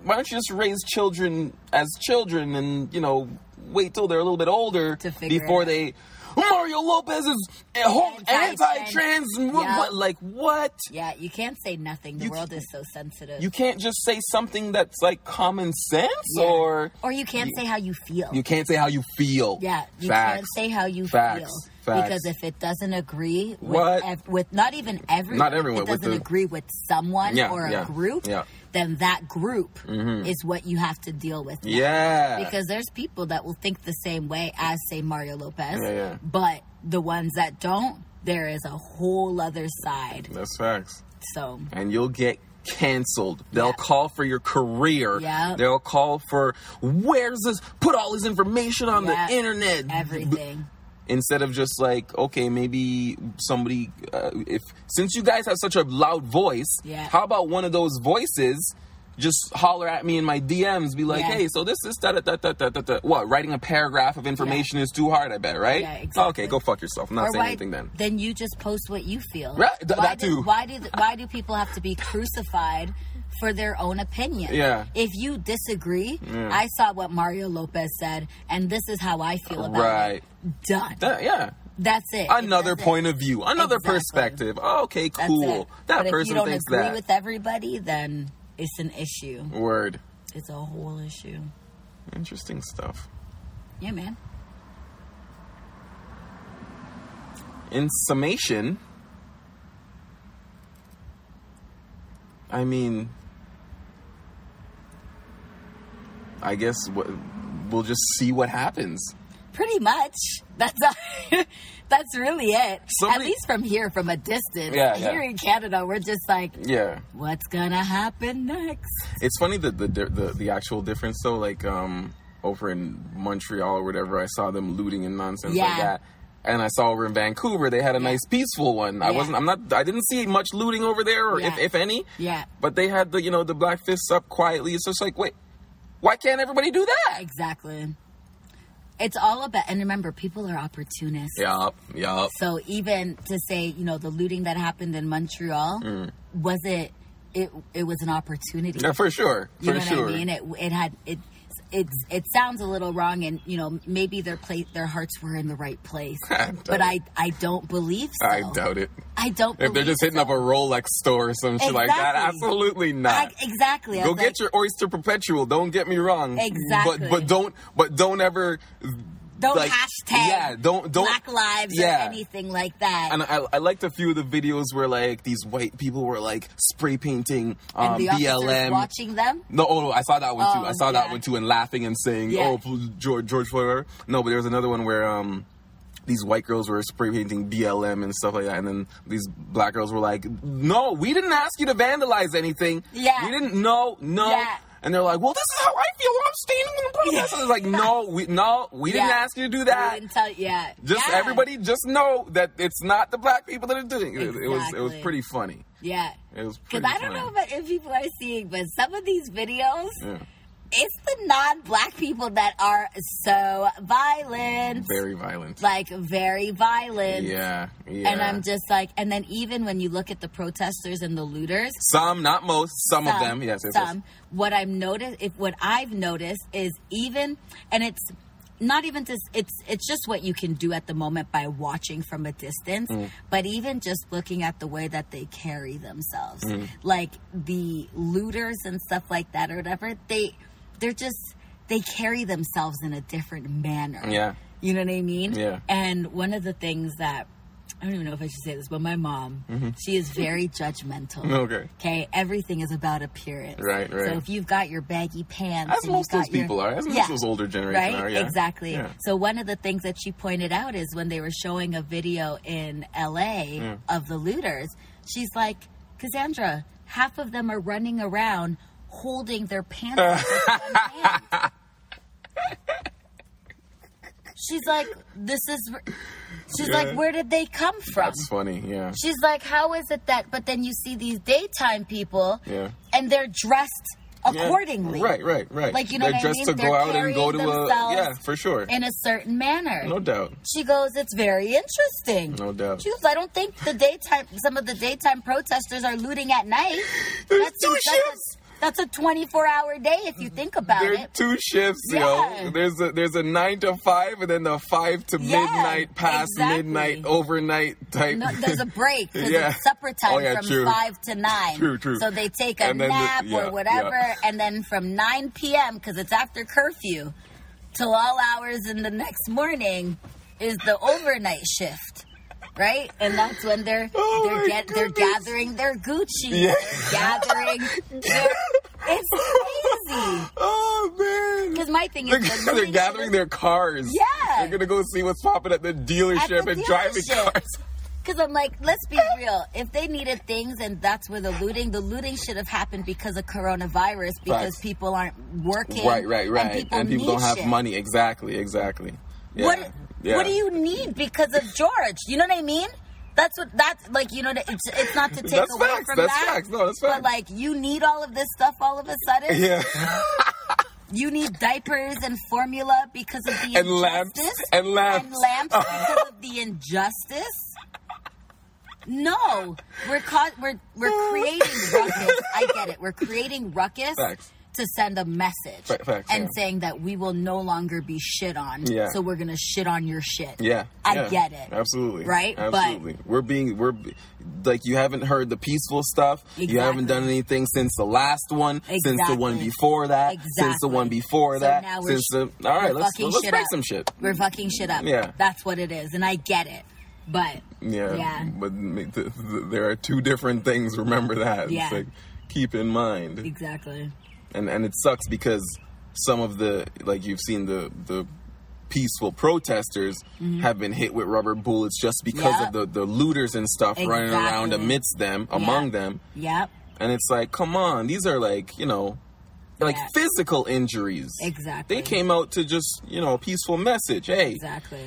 Why don't you just raise children as children and you know wait till they're a little bit older To figure it before they Mario Lopez is a whole Anti-trans. and what, Yeah. what like what Yeah, you can't say nothing. The You world is so sensitive. you can't just say something that's like common sense Yeah. or or you can't say how you feel. you can't say how you feel. yeah, you Facts. can't say how you Facts. feel Facts. because if it doesn't agree with ev- with not even everyone, Not everyone, it doesn't the- agree with someone Yeah, or a group, yeah. Then that group mm-hmm. is what you have to deal with. now. Yeah. because there's people that will think the same way as say Mario Lopez, Yeah, yeah. but the ones that don't, there is a whole other side. that's facts. So And you'll get canceled. They'll Yeah. call for your career. Yeah. They'll call for where's this put all this information on Yeah. the internet. everything. Instead of just like, okay, maybe somebody uh, if since you guys have such a loud voice, Yeah. how about one of those voices just holler at me in my DMs, be like, Yeah. hey, so this is da da da da da da. What? Writing a paragraph of information is too hard, I bet, right? Yeah, exactly. Okay, go fuck yourself. I'm not or saying why, anything then. then you just post what you feel. Right, th- why that do, too. Why do why do people have to be crucified for their own opinion? Yeah. If you disagree, I saw what Mario Lopez said, and this is how I feel about Right. it. Right. Done. That- yeah. That's it. It Another point of view, another Exactly. perspective. Oh, okay, cool. That but if person you don't thinks agree that. with everybody, then it's an issue. Word. It's a whole issue. Interesting stuff. Yeah, man. In summation, I mean, I guess we'll just see what happens. Pretty much. That's that's really it. Somebody- At least from here, from a distance. Yeah, yeah. Here in Canada, we're just like, Yeah. what's gonna happen next? It's funny that the, the the actual difference though, like um over in Montreal or whatever, I saw them looting and nonsense like that. And I saw over in Vancouver they had a nice peaceful one. I wasn't I'm not I didn't see much looting over there or if, Yeah. if any. Yeah, But they had the you know the black fists up quietly. It's just like wait, why can't everybody do that? exactly. it's all about and remember people are opportunists Yup, yup. so even to say you know the looting that happened in montreal was it it it was an opportunity Mm. Yeah, for sure. For you know sure. what i mean it it had it it, it sounds a little wrong and you know maybe their place their hearts were in the right place I but i i don't believe so I doubt it. i don't If they're just hitting so. up a Rolex store or some shit like that, absolutely not. I, exactly Go get like, your oyster perpetual. Don't get me wrong. Exactly. But but don't but don't ever don't like, hashtag yeah, don't- don't- black lives yeah. or anything like that And I, I liked a few of the videos where like these white people were like spray painting um, and the BLM. watching them No, oh, no, I saw that one too. Oh, I saw that one too, and laughing and saying, Yeah. "Oh, George, George Floyd." No, but there was another one where um, these white girls were spray painting BLM and stuff like that, and then these black girls were like, "No, we didn't ask you to vandalize anything. Yeah. we didn't. No, no." Yeah. And they're like, "Well, this is how I feel. I'm standing in the protest." And it's like, "No, we no, we didn't ask you to do We that." didn't tell yeah Just yeah. everybody, just know that it's not the black people that are doing it. It was it was pretty funny. yeah It was because I don't know about if people are seeing, but some of these videos, Yeah. It's the non-black people that are so violent, Very violent. like very violent. Yeah, yeah. And I'm just like, and then even when you look at the protesters and the looters, Some, not most. Some, of them, yes, yes, some. yes. What I've noticed, if what I've noticed is even, and it's not even just it's it's just what you can do at the moment by watching from a distance, Mm. but even just looking at the way that they carry themselves, Mm. like the looters and stuff like that or whatever, they they're just they carry themselves in a different manner. Yeah. You know what I mean? Yeah. And one of the things that I don't even know if I should say this, but my mom, she is very judgmental. Mm-hmm. Okay. Okay, everything is about appearance. Right, right. So if you've got your baggy pants, As and most those your- people are, as most Yeah. those older generation right? are, yeah. Exactly. Yeah. So one of the things that she pointed out is when they were showing a video in LA of the looters, she's like, Cassandra, half of them are running around holding their pants uh. with. She's like, this is. She's Yeah. like, where did they come from? That's funny, yeah. She's like, how is it that? But then you see these daytime people, Yeah. and they're dressed Yeah. accordingly, Right, right, right. Like, you know They're what I dressed mean? to They're go out and go to a. Yeah, for sure. in a certain manner. No doubt. She goes, it's very interesting. No doubt. She goes, I don't think the daytime, some of the daytime protesters are looting at night. There's That's two a- that's a- shifts. That's a 24 hour day if you think about There's it. two shifts, Yeah. yo. There's a there's a nine to five, and then the five to Yeah, midnight, past exactly. midnight, overnight type. No, there's a break Yeah. it's supper time Oh, yeah, from true. five to nine. True, true. So they take a the- nap yeah, or whatever, and then from nine p.m. because it's after curfew till all hours in the next morning is the overnight shift. Right, and that's when they're Oh they're get they're gathering their Gucci, Yeah. they're gathering. Their, it's crazy. oh man. Because my thing They're, is, they're gathering their cars. Yeah. They're gonna go see what's popping at the dealership At the and driving dealership. cars. Because I'm like, let's be real. If they needed things and that's where the looting, the looting should have happened because of coronavirus because Facts. people aren't working. Right, right, right. And people, need don't have shit. money. Exactly, exactly. Yeah. What, yeah. what do you need because of George? You know what I mean? That's what that's like. You know, it's it's not to take That's away facts, from that's that. facts. No, that's But like, you need all of this stuff all of a sudden. Yeah. You need diapers and formula because of the And lamps. injustice. And lamps. And lamps because of the injustice. No, we're caught. We're we're creating ruckus. I get it. We're creating ruckus Facts. To send a message Fa- facts, and yeah. saying that we will no longer be shit on. Yeah. So we're gonna shit on your shit. Yeah, I yeah. get it. Absolutely, Right? But- Absolutely. we're being we're like you haven't heard the peaceful stuff. You haven't done anything since the last one, since the one before that, since the one before So that, now we're since sh- the all right. Let's fucking let's shit break up. some shit. We're fucking shit up. Yeah. That's what it is, and I get it. But Yeah, Yeah. but th- th- there are two different things. Remember that. Yeah. It's like keep in mind, exactly. And and it sucks because some of the like you've seen the the peaceful protesters have been hit with rubber bullets just because Mm-hmm. Yep. of the the looters and stuff running around amidst them among them Yep. and it's like come on these are like you know like Yeah. physical injuries Exactly. they came out to just you know a peaceful message hey Exactly.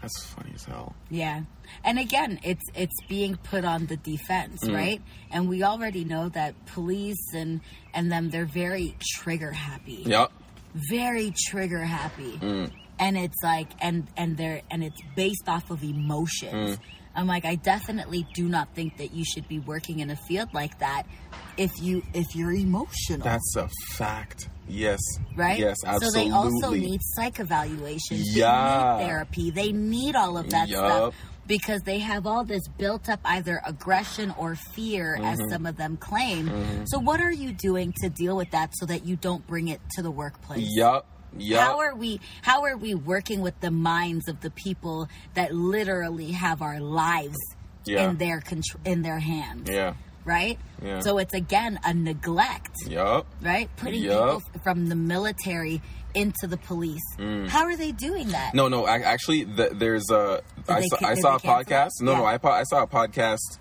that's funny as hell Yeah. And again, it's it's being put on the defense, Mm. right? And we already know that police and and them they're very trigger happy. yep very trigger happy. Mm. And it's like and and they're and it's based off of emotions. Mm. I'm like I definitely do not think that you should be working in a field like that if you if you're emotional. That's a fact. Yes. right? Yes, absolutely. So they also need psych evaluations. Yeah. They need therapy. They need all of that Yup. stuff because they have all this built up either aggression or fear, as Mm-hmm. some of them claim. So what are you doing to deal with that so that you don't bring it to the workplace? Yup. Yup. How are we how are we working with the minds of the people that literally have our lives Yeah. in their contr- in their hands? yeah. Right? Yeah. So it's again a neglect Yep. right? Putting Yup. people from the military into the police. How are they doing that? Mm. No, no. I, actually, th- there's a. I they saw, I saw a podcast. No, no. I I saw a podcast.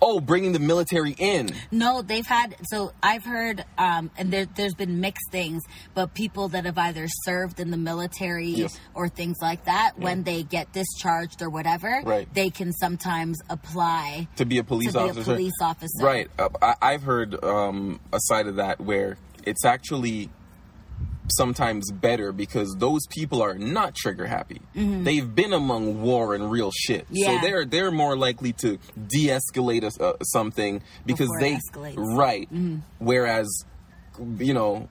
Oh, bringing the military in. No, they've had. So I've heard, um, and there, there's been mixed things, but people that have either served in the military Yes. or things like that, when they get discharged or whatever, Right. they can sometimes apply to be a police to be officer. a police officer. Right. Uh, I, I've heard um, a side of that where it's actually sometimes better because those people are not trigger happy. They've been among war and real shit, Mm-hmm. Yeah. so they're they're more likely to de-escalate a, uh, something because Before they escalates. Mm-hmm. right. Whereas, you know.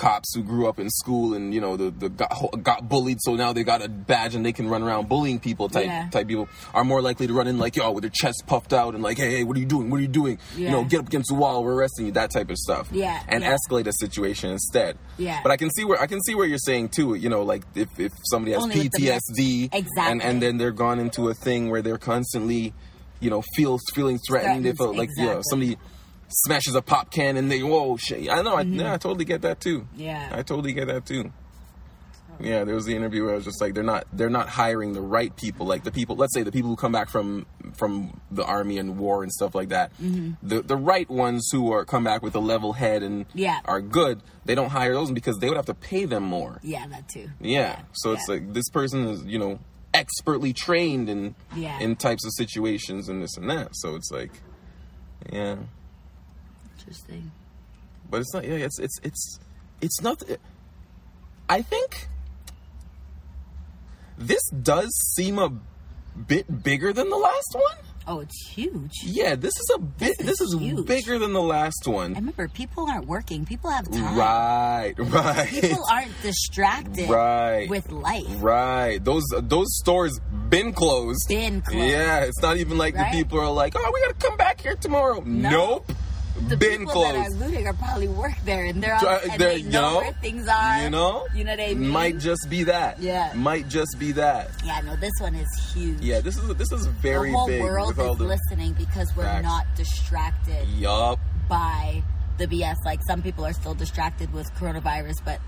Cops who grew up in school and you know the, the got, got bullied, so now they got a badge and they can run around bullying people. Type Yeah. type people are more likely to run in like yo with their chest puffed out and like hey hey what are you doing what are you doing you know get up against the wall we're arresting you that type of stuff Yeah, and yeah. escalate a situation instead Yeah. but I can see where I can see where you're saying too you know like if, if somebody has Only with the mess- PTSD and Exactly. and and then they're gone into a thing where they're constantly you know feel feeling threatened if Threatened, like you know somebody smashes a pop can and they whoa shit I know I, yeah, I totally get that too Mm-hmm. Yeah. I totally get that too yeah, there was the interview where I was just like, they're not they're not hiring the right people. Like the people, let's say the people who come back from from the army and war and stuff like that. Mm-hmm. The the right ones who are come back with a level head and Yeah. are good. They don't hire those because they would have to pay them more. Yeah, that too. Yeah. So it's like this person is you know expertly trained in Yeah. in types of situations and this and that. So it's like, yeah. Interesting. But it's not. Yeah, it's it's it's it's not. I think this does seem a bit bigger than the last one. Oh, it's huge. Yeah, this is a bit. This This is is, huge. bigger than the last one. I remember people aren't working. People have time. Right, right, People aren't distracted Right. with life. right. Those those stores been closed. Been closed. Yeah, it's not even like Right? the people are like, oh, we gotta come back here tomorrow. Nope, The been people that are looting are probably work there, and they're all, and there- they you know know, where things are. You know, you know what I mean. Might just be that. Yeah. might just be that. yeah, no, this one is huge. Yeah, this is this is very the whole big world is the. listening because we're Facts. not distracted Yup. by the BS. Like some people are still distracted with coronavirus, but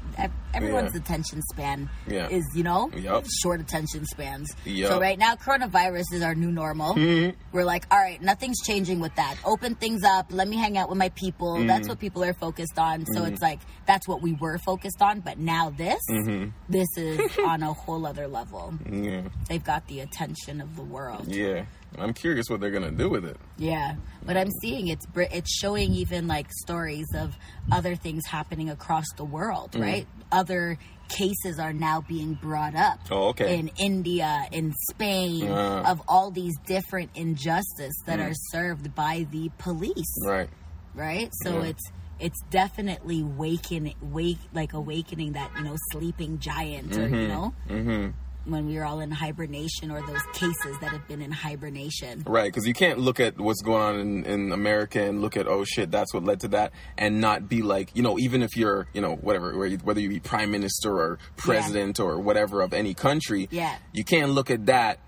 everyone's Yeah. attention span Yeah. is, you know, Yup. short attention spans. Yup. So right now, coronavirus is our new normal. Mm-hmm. We're like, all right, nothing's changing with that. Open things up. Let me hang out with my people. Mm-hmm. That's what people are focused on. So it's like that's what we were focused on. But now this, Mm-hmm. this is on a whole other level. Yeah, They've got the attention of the world. yeah. I'm curious what they're gonna do with it. Yeah, but I'm seeing it's it's showing even like stories of other things happening across the world, Mm. right? Other cases are now being brought up. Oh, okay. In India, in Spain, Uh. of all these different injustice that Mm. are served by the police, Right. right? So Yeah. it's it's definitely waking wake like awakening that you know sleeping giant or you know Mm-hmm. When we were all in hibernation or those cases that have been in hibernation. Right, because you can't look at what's going on in, in America and look at oh shit, that's what led to that, and not be like you know even if you're you know whatever whether you be prime minister or president or whatever of any country, Yeah. you can't look at that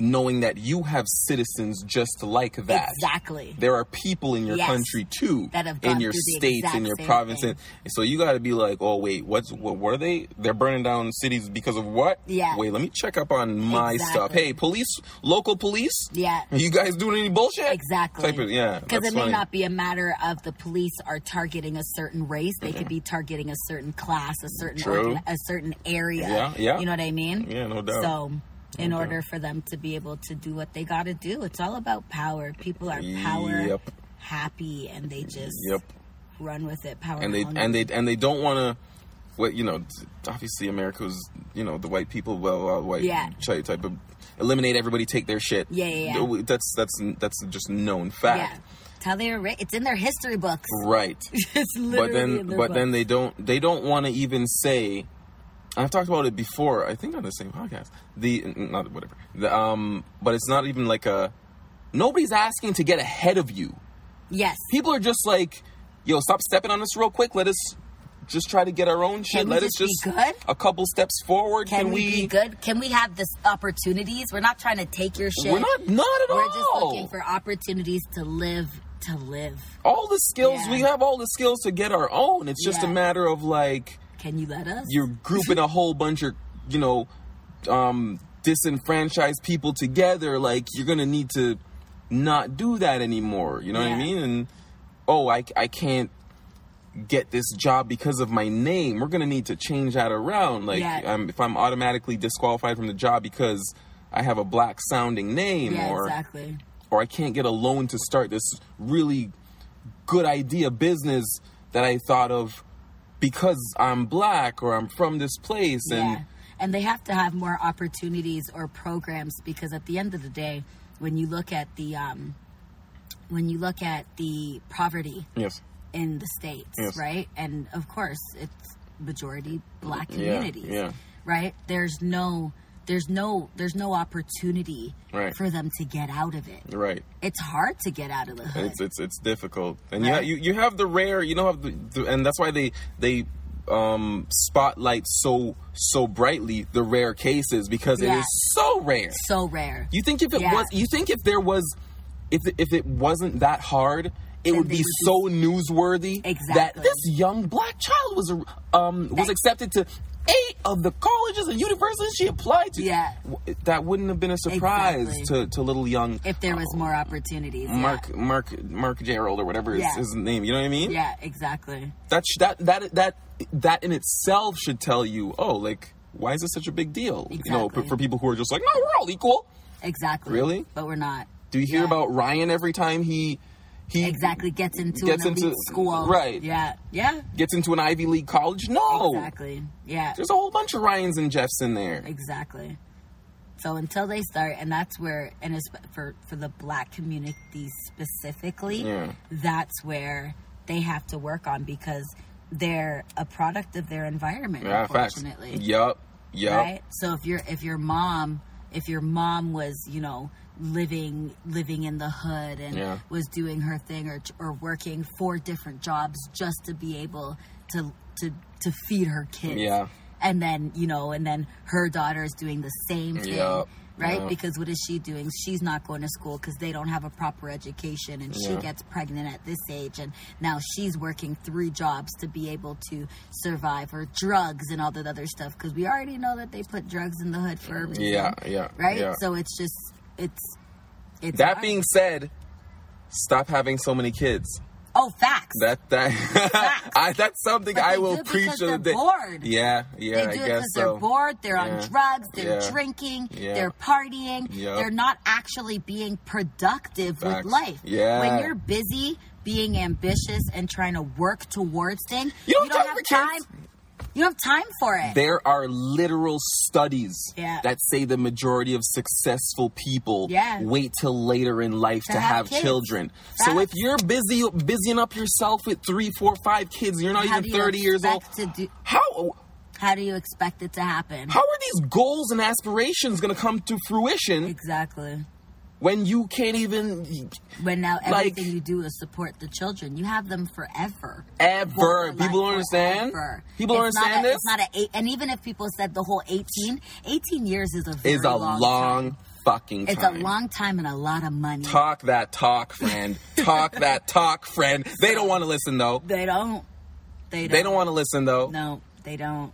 knowing that you have citizens just like that. Exactly. There are people in your Yes. country too, That have in your states, in your province, and so you got to be like, oh wait, what's what? were they? They're burning down cities because of what? Yeah. Wait, let me check up on my stuff. Hey, police, local police. Yeah. Are you guys doing any bullshit? Exactly. Type of, yeah. Because it may funny. not be a matter of the police are targeting a certain race. They could mm-hmm. be targeting a certain class, a certain organ- a certain area. Yeah, yeah. You know what I mean? Yeah, no doubt. So, in doubt. order for them to be able to do what they got to do, it's all about power. People are power Yep. happy, and they just Yep. run with it. Power And they hungry. and they and they don't want to. what you know, obviously America was you know the white people, well, well white Yeah. type of eliminate everybody, take their shit. Yeah, yeah, yeah. That's that's that's just known fact. Yeah. It's how they were written. It's in their history books. Right. it's literally but then their but then they don't they don't want to even say I've talked about it before, I think on the same podcast. The not whatever. The, um but it's not even like a nobody's asking to get ahead of you. Yes. People are just like, yo, stop stepping on us real quick. Let us just try to get our own shit. We Let us just be just good? a couple steps forward. Can, Can, we, be good? Can we have this opportunities? We're not trying to take your shit. We're not not at all. We're just looking for opportunities to live to live. all the skills Yeah. we have all the skills to get our own. It's just a matter of like Can you let us? you're grouping a whole bunch of you know um disenfranchised people together like you're gonna need to not do that anymore you know what i mean and oh i, I can't get this job because of my name we're gonna need to change that around like Yeah. um, if i'm automatically disqualified from the job because i have a black sounding name yeah, or exactly. or I can't get a loan to start this really good idea business that I thought of because I'm black or I'm from this place and yeah. And they have to have more opportunities or programs because at the end of the day, when you look at the um, when you look at the poverty yes in the states, Yes. right? And of course, it's majority black Yeah, communities, yeah. right? There's no there's no there's no opportunity Right. for them to get out of it. right It's hard to get out of the hood. it's it's it's difficult and Right. yeah you, you have the rare you know have the, the and that's why they they um spotlight so so brightly the rare cases because it Yeah. is so rare so rare. You think if it Yeah. was, you think if there was, if if it wasn't that hard, it would be would so newsworthy exactly. that this young black child was um was accepted to eight of the colleges and universities she applied to. Yeah. That wouldn't have been a surprise Exactly. to to little young if there was uh, more opportunities. yeah. Mark Mark Mark Gerald or whatever is Yeah. his name. You know what I mean? Yeah, exactly. That sh- that that that that in itself should tell you, oh, like why is this such a big deal? You know, Exactly. for, for people who are just like, no, we're all equal. Exactly. Really? But we're not. Do you hear Yeah. about Ryan every time he he Exactly. Gets into Gets an elite into- school. right. Yeah. Yeah. gets into an Ivy League college? No. Exactly. Yeah. There's a whole bunch of Ryans and Jeffs in there. Exactly. So until they start, and that's where, and it's for for the black community specifically, Yeah. that's where they have to work on because they're a product of their environment. Yeah, facts. unfortunately, Yup. Yup. right? So if your if your mom if your mom was you know living living in the hood and Yeah. was doing her thing or or working four different jobs just to be able to to to feed her kids. Yeah. And then, you know, and then her daughter is doing the same thing, Yup. right? Yeah. Because what is she doing? She's not going to school because they don't have a proper education and she gets pregnant at this age and now she's working three jobs to be able to survive her drugs and all that other stuff because we already know that they put drugs in the hood for a reason. Yeah, yeah, Right? yeah. So it's just, it's, it's. That hard. being said, stop having so many kids. Oh, facts. That that I, that's something I will preach. to the they're day. bored. Yeah, yeah, They I do it guess because they're bored, they're Yeah. on drugs, they're Yeah. drinking, Yeah. they're partying, Yep. they're not actually being productive Facts. with life. Yeah. When you're busy being ambitious and trying to work towards things, You don't have time for time. kids. You have time for it. There are literal studies Yeah. that say the majority of successful people Yeah. wait till later in life to, To have, have children. So if you're busy busying up yourself with three, four, five kids, you're not How even you thirty years old. do, How how do you expect it to happen? how are these goals and aspirations going to come to fruition exactly. When you can't even When now Like- everything you do is support the children, you have them forever. ever? For People don't understand. forever. People don't understand a- this. It's not a eight, and even if people said the whole 18, 18 years is a Is a long, long, time. fucking It's a long time and a lot of money. Talk that talk, friend. talk that talk, friend. They don't want to listen though. They don't. They don't. They don't want to listen though. No, they don't.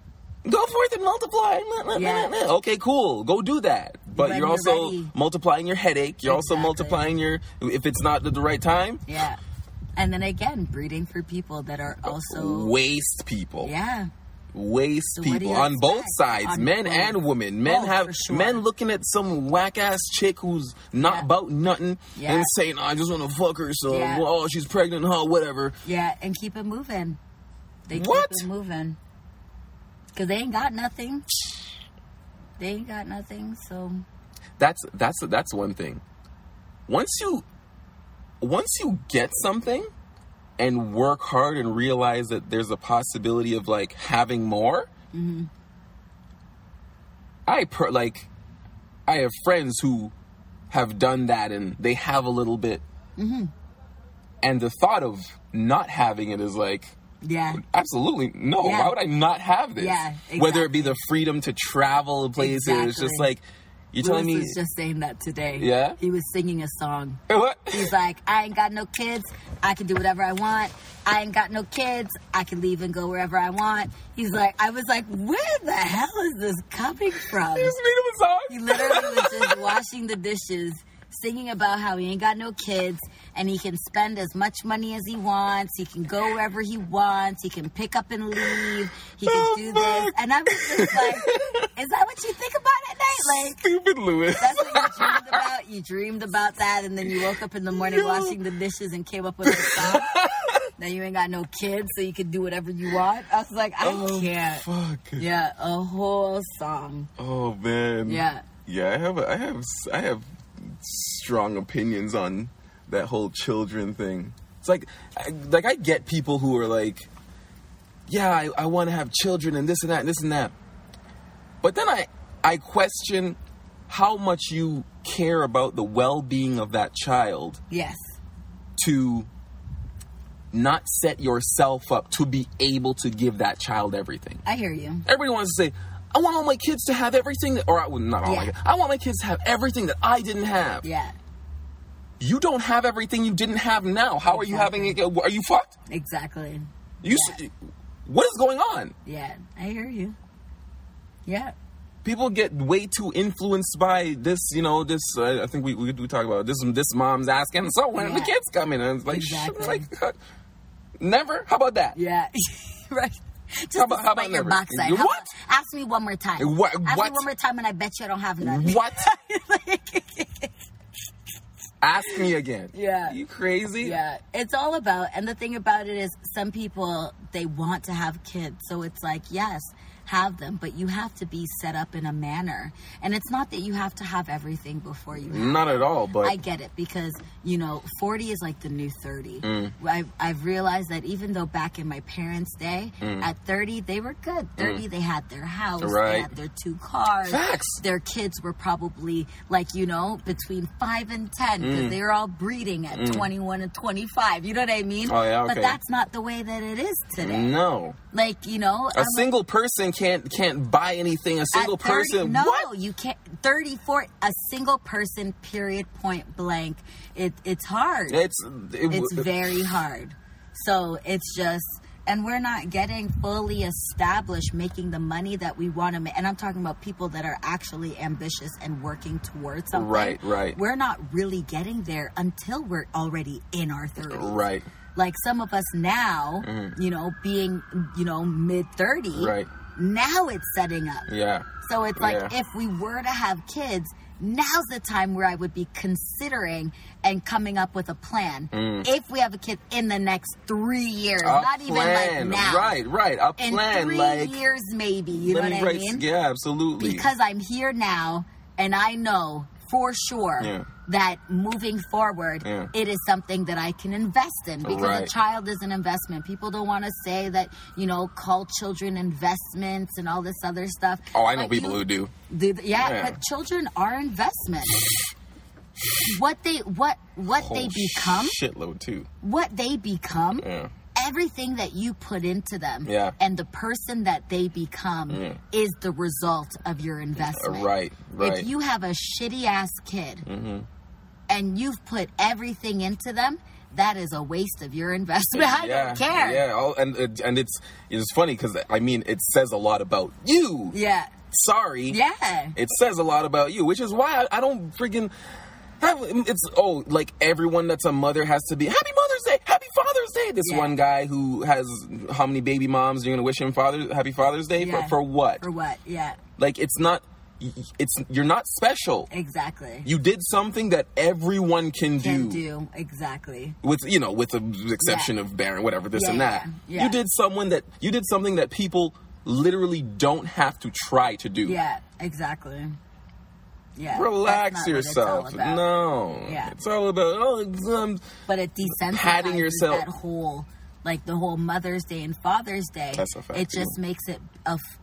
Go forth and multiply. Yeah. Okay, cool. Go do that. But When you're you're also multiplying your headache. You're also multiplying your if it's not at the right time. Yeah. And then again, breeding for people that are also. Waste people. Yeah. Waste So people on both sides, On men both. and women. Men Both, have sure. men looking at some whack ass chick who's not Yeah. about nothing Yeah. and saying, "I just want to fuck her." So, Yeah. well, she's pregnant, huh? Whatever. Yeah. And keep it moving. They keep What? it moving. Because they ain't got nothing. They ain't got nothing. So That's that's that's one thing. Once you once you get something and work hard and realize that there's a possibility of like having more, mm-hmm. I per like I have friends who have done that and they have a little bit, mm-hmm. and the thought of not having it is like yeah. absolutely no. Yeah. Why would I not have this? Yeah, Whether it be the freedom to travel places, it's just like you're telling me. was just saying that today. Yeah? He was singing a song. what? He's like, I ain't got no kids. I can do whatever I want. I ain't got no kids. I can leave and go wherever I want. He's like, I was like, where the hell is this coming from? You made up a song. He literally was just washing the dishes, singing about how he ain't got no kids and he can spend as much money as he wants. He can go wherever he wants. He can pick up and leave. He can Oh, do this. And I was just like, is that what you think about at night? Like, Stupid Lewis. that's what you dreamed about? You dreamed about that and then you woke up in the morning washing the dishes and came up with a song? now you ain't got no kids, so you can do whatever you want? I was like, I oh, can't. fuck. Yeah, a whole song. Oh man. Yeah. Yeah, I have a, I have I have strong opinions on that whole children thing. It's like I, like I get people who are like, yeah, I, I want to have children and this and that and this and that. But then I I question how much you care about the well-being of that child Yes. to not set yourself up to be able to give that child everything. I hear you. Everybody wants to say, I want all my kids to have everything that, or I, well, not all my kids, I want my kids to have everything that I didn't have. Yeah, You don't have everything you didn't have now. How are you having it? Are you fucked? exactly. You, s what is going on? Yeah, I hear you. Yeah. People get way too influenced by this, you know, this, uh, I think we, we, we talk about this, this mom's asking, so when are the Yeah. kids coming? And it's like, Exactly. shit, like, uh, never? How about that? Yeah. right. Just How about- how about your never? backside. How What? about- ask me one more time. What- Ask what? me one more time, and I bet you I don't have none. What? Ask me again. Yeah. You crazy? Yeah, it's all about, and the thing about it is, some people they want to have kids, so it's like, yes, have them, but you have to be set up in a manner, and it's not that you have to have everything before you. Not at all, but. I get it because you know, forty is like the new thirty. Mm. I've, I've realized that even though back in my parents' day, at thirty they were good. Thirty they had their house, Mm. Right. they had their two cars. Facts. Their kids were probably like you know between five and ten because Mm. they were all breeding at twenty one and twenty five. You know what I mean? Oh, yeah, But that's not the way that it is today. No. Like you know, A I'm- single person can't can't buy anything. A single 30 person. No, What? you can't. Thirty-four. A single person. Period. Point blank. It. It's hard. It's it, it's very hard. So it's just, and we're not getting fully established, making the money that we want to make. And I'm talking about people that are actually ambitious and working towards something. Right, right. We're not really getting there until we're already in our 30s. right. Like some of us now, you know, being, you know, mid 30s. Mm-hmm. Right. Now it's setting up. Yeah. So it's like Yeah. if we were to have kids, now's the time where I would be considering and coming up with a plan. If we have a kid in the next three years, Mm. A not even like now. Right. Right. A In plan. three like years, maybe. You know what I mean? Yeah. Absolutely. Because I'm here now and I know for sure Yeah. that moving forward, Yeah. it is something that I can invest in because a child is an investment. People don't want to say that, you know, call children investments and all this other stuff. oh, I know But people you- who do. the, yeah, Yeah. but children are investments. what they what what they become, shitload too. what they become, Yeah. Everything that you put into them, Yeah. and the person that they become Yeah. is the result of your investment. right, right. Mm-hmm. If you have a shitty ass kid and you've put everything into them, that is a waste of your investment. I yeah. don't care. Yeah. All, and and it's it's funny because I mean it says a lot about you. Yeah. Sorry. Yeah. It says a lot about you, which is why I, I don't freaking have it's oh like everyone that's a mother has to be happy happy This Yeah. one guy who has how many baby moms you're gonna wish him Father happy Father's Day Yeah. for for what? For what? Yeah. Like it's not it's you're not special. Exactly. You did something that everyone can, Can do, do. Exactly. with you know with the exception Yeah. of barren, whatever this Yeah, and that. yeah. You did someone that you did something that people literally don't have to try to do. Yeah, exactly. Yeah. Relax that's not what it's all yourself. No. Yeah. It's all about oh it's, um, But it desensitizes Patting yourself- that whole, like the whole Mother's Day and Father's Day. That's a fact, It just yeah. makes it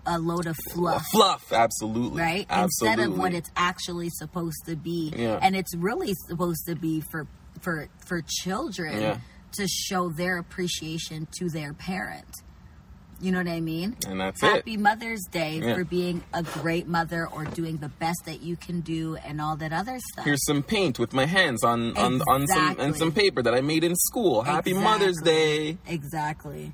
a load of fluff. fluff, absolutely. right? Absolutely. Instead of what it's actually supposed to be, Yeah. and it's really supposed to be for for for children Yeah. to show their appreciation to their parent. You know what I mean? And that's Happy it. Happy Mother's Day Yeah. for being a great mother or doing the best that you can do and all that other stuff. Here's some paint with my hands on on, on some and some paper that I made in school. Happy Mother's Day. Exactly.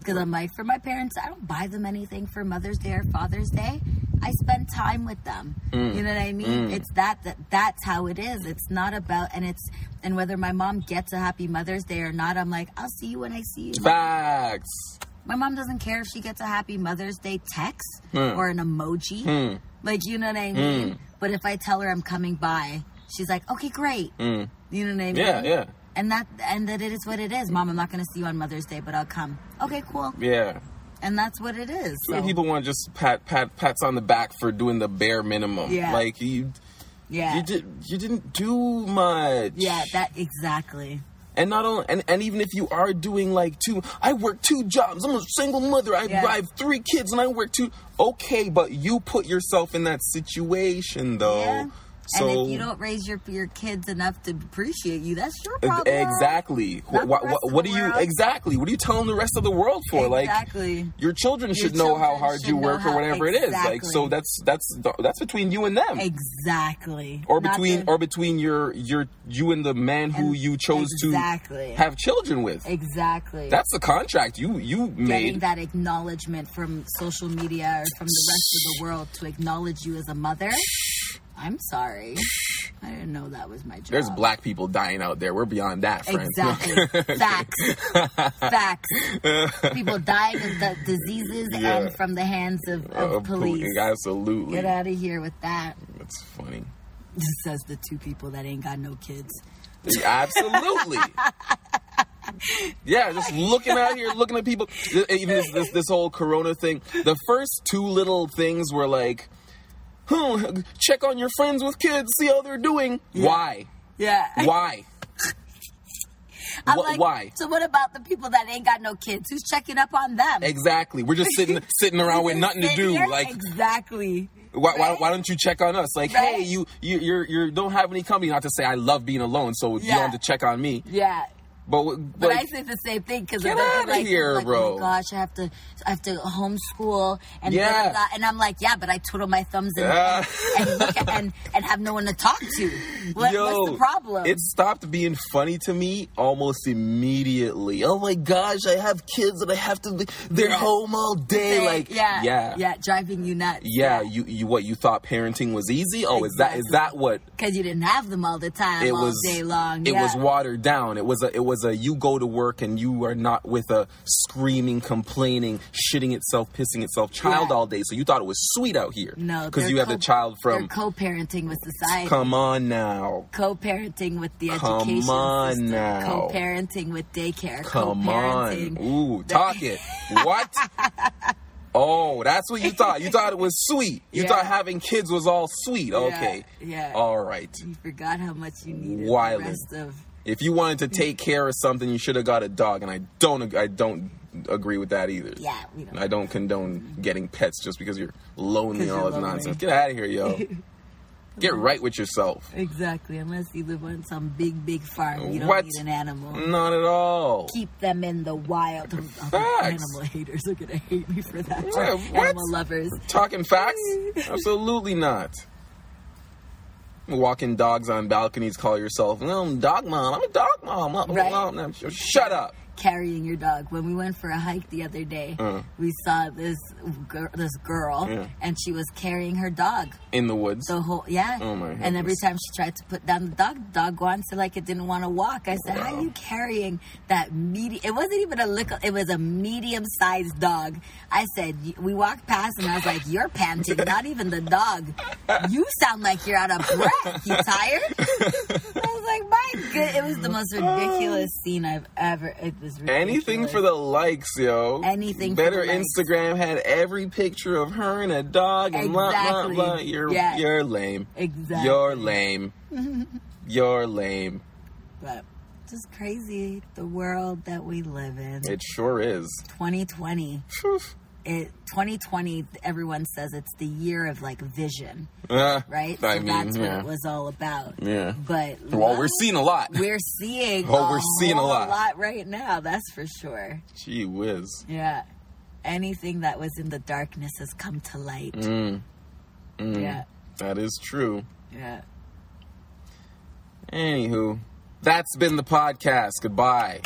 Because I'm like, for my parents, I don't buy them anything for Mother's Day or Father's Day. I spend time with them. Mm. You know what I mean? It's that, that that's how it is. It's not about and it's and whether my mom gets a Happy Mother's Day or not, I'm like, I'll see you when I see you. Facts. My mom doesn't care if she gets a Happy Mother's Day text Hmm. or an emoji. Like, you know what I mean? But if I tell her I'm coming by, she's like, okay, great. You know what I mean? Hmm. Yeah, yeah. And that and that it is what it is. Mom, I'm not going to see you on Mother's Day, but I'll come. Okay, cool. Yeah. And that's what it is. Some So, people want to just pat pat pats on the back for doing the bare minimum. Yeah. Like you yeah. you did you didn't do much. yeah, that exactly. And not only and, and even if you are doing like two I work two jobs. I'm a single mother. I, Yeah. I have three kids and I work two okay, but you put yourself in that situation though. yeah. So and if you don't raise your your kids enough to appreciate you, that's your problem. Exactly. What, what, what do you exactly? What are you telling the rest of the world for? Exactly. Like your children should Your know how hard you work or how- whatever it is. Like so that's that's that's between you and them. Exactly. Or between or between your your you and the man who And- you chose exactly. to have children with. exactly. That's the contract you you getting made. that acknowledgement from social media or from the rest of the world to acknowledge you as a mother. I'm sorry. I didn't know that was my job. There's black people dying out there. We're beyond that, friend. Exactly. Facts. Facts. People dying of the diseases Yeah. and from the hands of, of Uh, police. Absolutely. Get out of here with that. That's funny. Says the two people that ain't got no kids. Absolutely. yeah, just looking out here, looking at people. Even this, this this whole Corona thing. The first two little things were like, "Hmm, check on your friends with kids, see how they're doing." Why? Yeah. Why? I'm Wh- like, why? So what about the people that ain't got no kids? Who's checking up on them? Exactly. We're just sitting sitting around with nothing to do. here? Like, exactly. why, why, Right? why don't you check on us? Like, Right? hey, you you you're, you don't have any company. Not to say I love being alone, so you don't have to check on me. Yeah. But But like, I say the same thing because Get they're outta like, here, like, bro. Oh my gosh, I have to, I have to homeschool and yeah. blah, blah, and I'm like, yeah, but I twiddle my thumbs and Ah. and, look at, and and have no one to talk to. What, what's the problem? It stopped being funny to me almost immediately. Oh my gosh, I have kids and I have to. Be, they're Yeah. home all day. Say, Like, yeah, yeah, yeah, driving you nuts. Yeah, You, you, what you thought parenting was easy? Oh, is that is that what because you didn't have them all the time, it all was? day long. It yeah. was watered down. It was a. It was a. You go to work and you are not with a screaming, complaining, shitting itself, pissing itself child Yeah. all day. So you thought it was sweet out here. no, because you have the co- child from. Co-parenting with society. Come on now. co-parenting with the Come education on system. now. Co-parenting with daycare. Come on. Ooh, talk it. What? Oh, that's what you thought. You thought it was sweet. You Yeah. thought having kids was all sweet. Okay. yeah. All right. You forgot how much you needed Wildin'. the rest of. If you wanted to mm. take care of something, you should have got a dog, and I don't. I don't agree with that either. Yeah, we don't. I don't condone mm-hmm. getting pets just because you're lonely and all this nonsense. Get out of here, yo. Get right with yourself. Exactly, unless you live on some big, big farm, you don't What? need an animal. Not at all. Keep them in the wild. Oh, Facts. animal haters are gonna hate me for that. Yeah, what? Animal lovers. Talking facts? Absolutely not. Walking dogs on balconies, call yourself, no, I'm dog mom. I'm a dog mom. I'm- Right. I'm- Shut up. Carrying your dog. When we went for a hike the other day, Uh. we saw this gir- this girl, Yeah. and she was carrying her dog. In the woods. The whole yeah. Oh, my and every time she tried to put down the dog, the dog wants to like it didn't want to walk. I said, "How are you carrying that medium? It wasn't even a little. It was a medium sized dog." I said, "We walked past, and I was like, you're panting. not even the dog. You sound like you're out of breath. You tired?" I was like, "My good." It was the most ridiculous scene I've ever. It was ridiculous. Anything for the likes, yo. Anything for Better the likes. Instagram had every picture of her and a dog and blah blah Exactly. blah. You're Yeah. you're lame. Exactly. You're lame. you're lame. But just crazy the world that we live in. It sure is. 2020. It 2020. Everyone says it's the year of like vision, Uh, right? I so mean, that's yeah. what it was all about. Yeah. But Well, we're seeing a lot. we're seeing. Oh, we're seeing a seeing a lot. right now. That's for sure. Gee whiz. Yeah. Anything that was in the darkness has come to light. Mm. Mm. Yeah. That is true. Yeah. Anywho, that's been the podcast. Goodbye.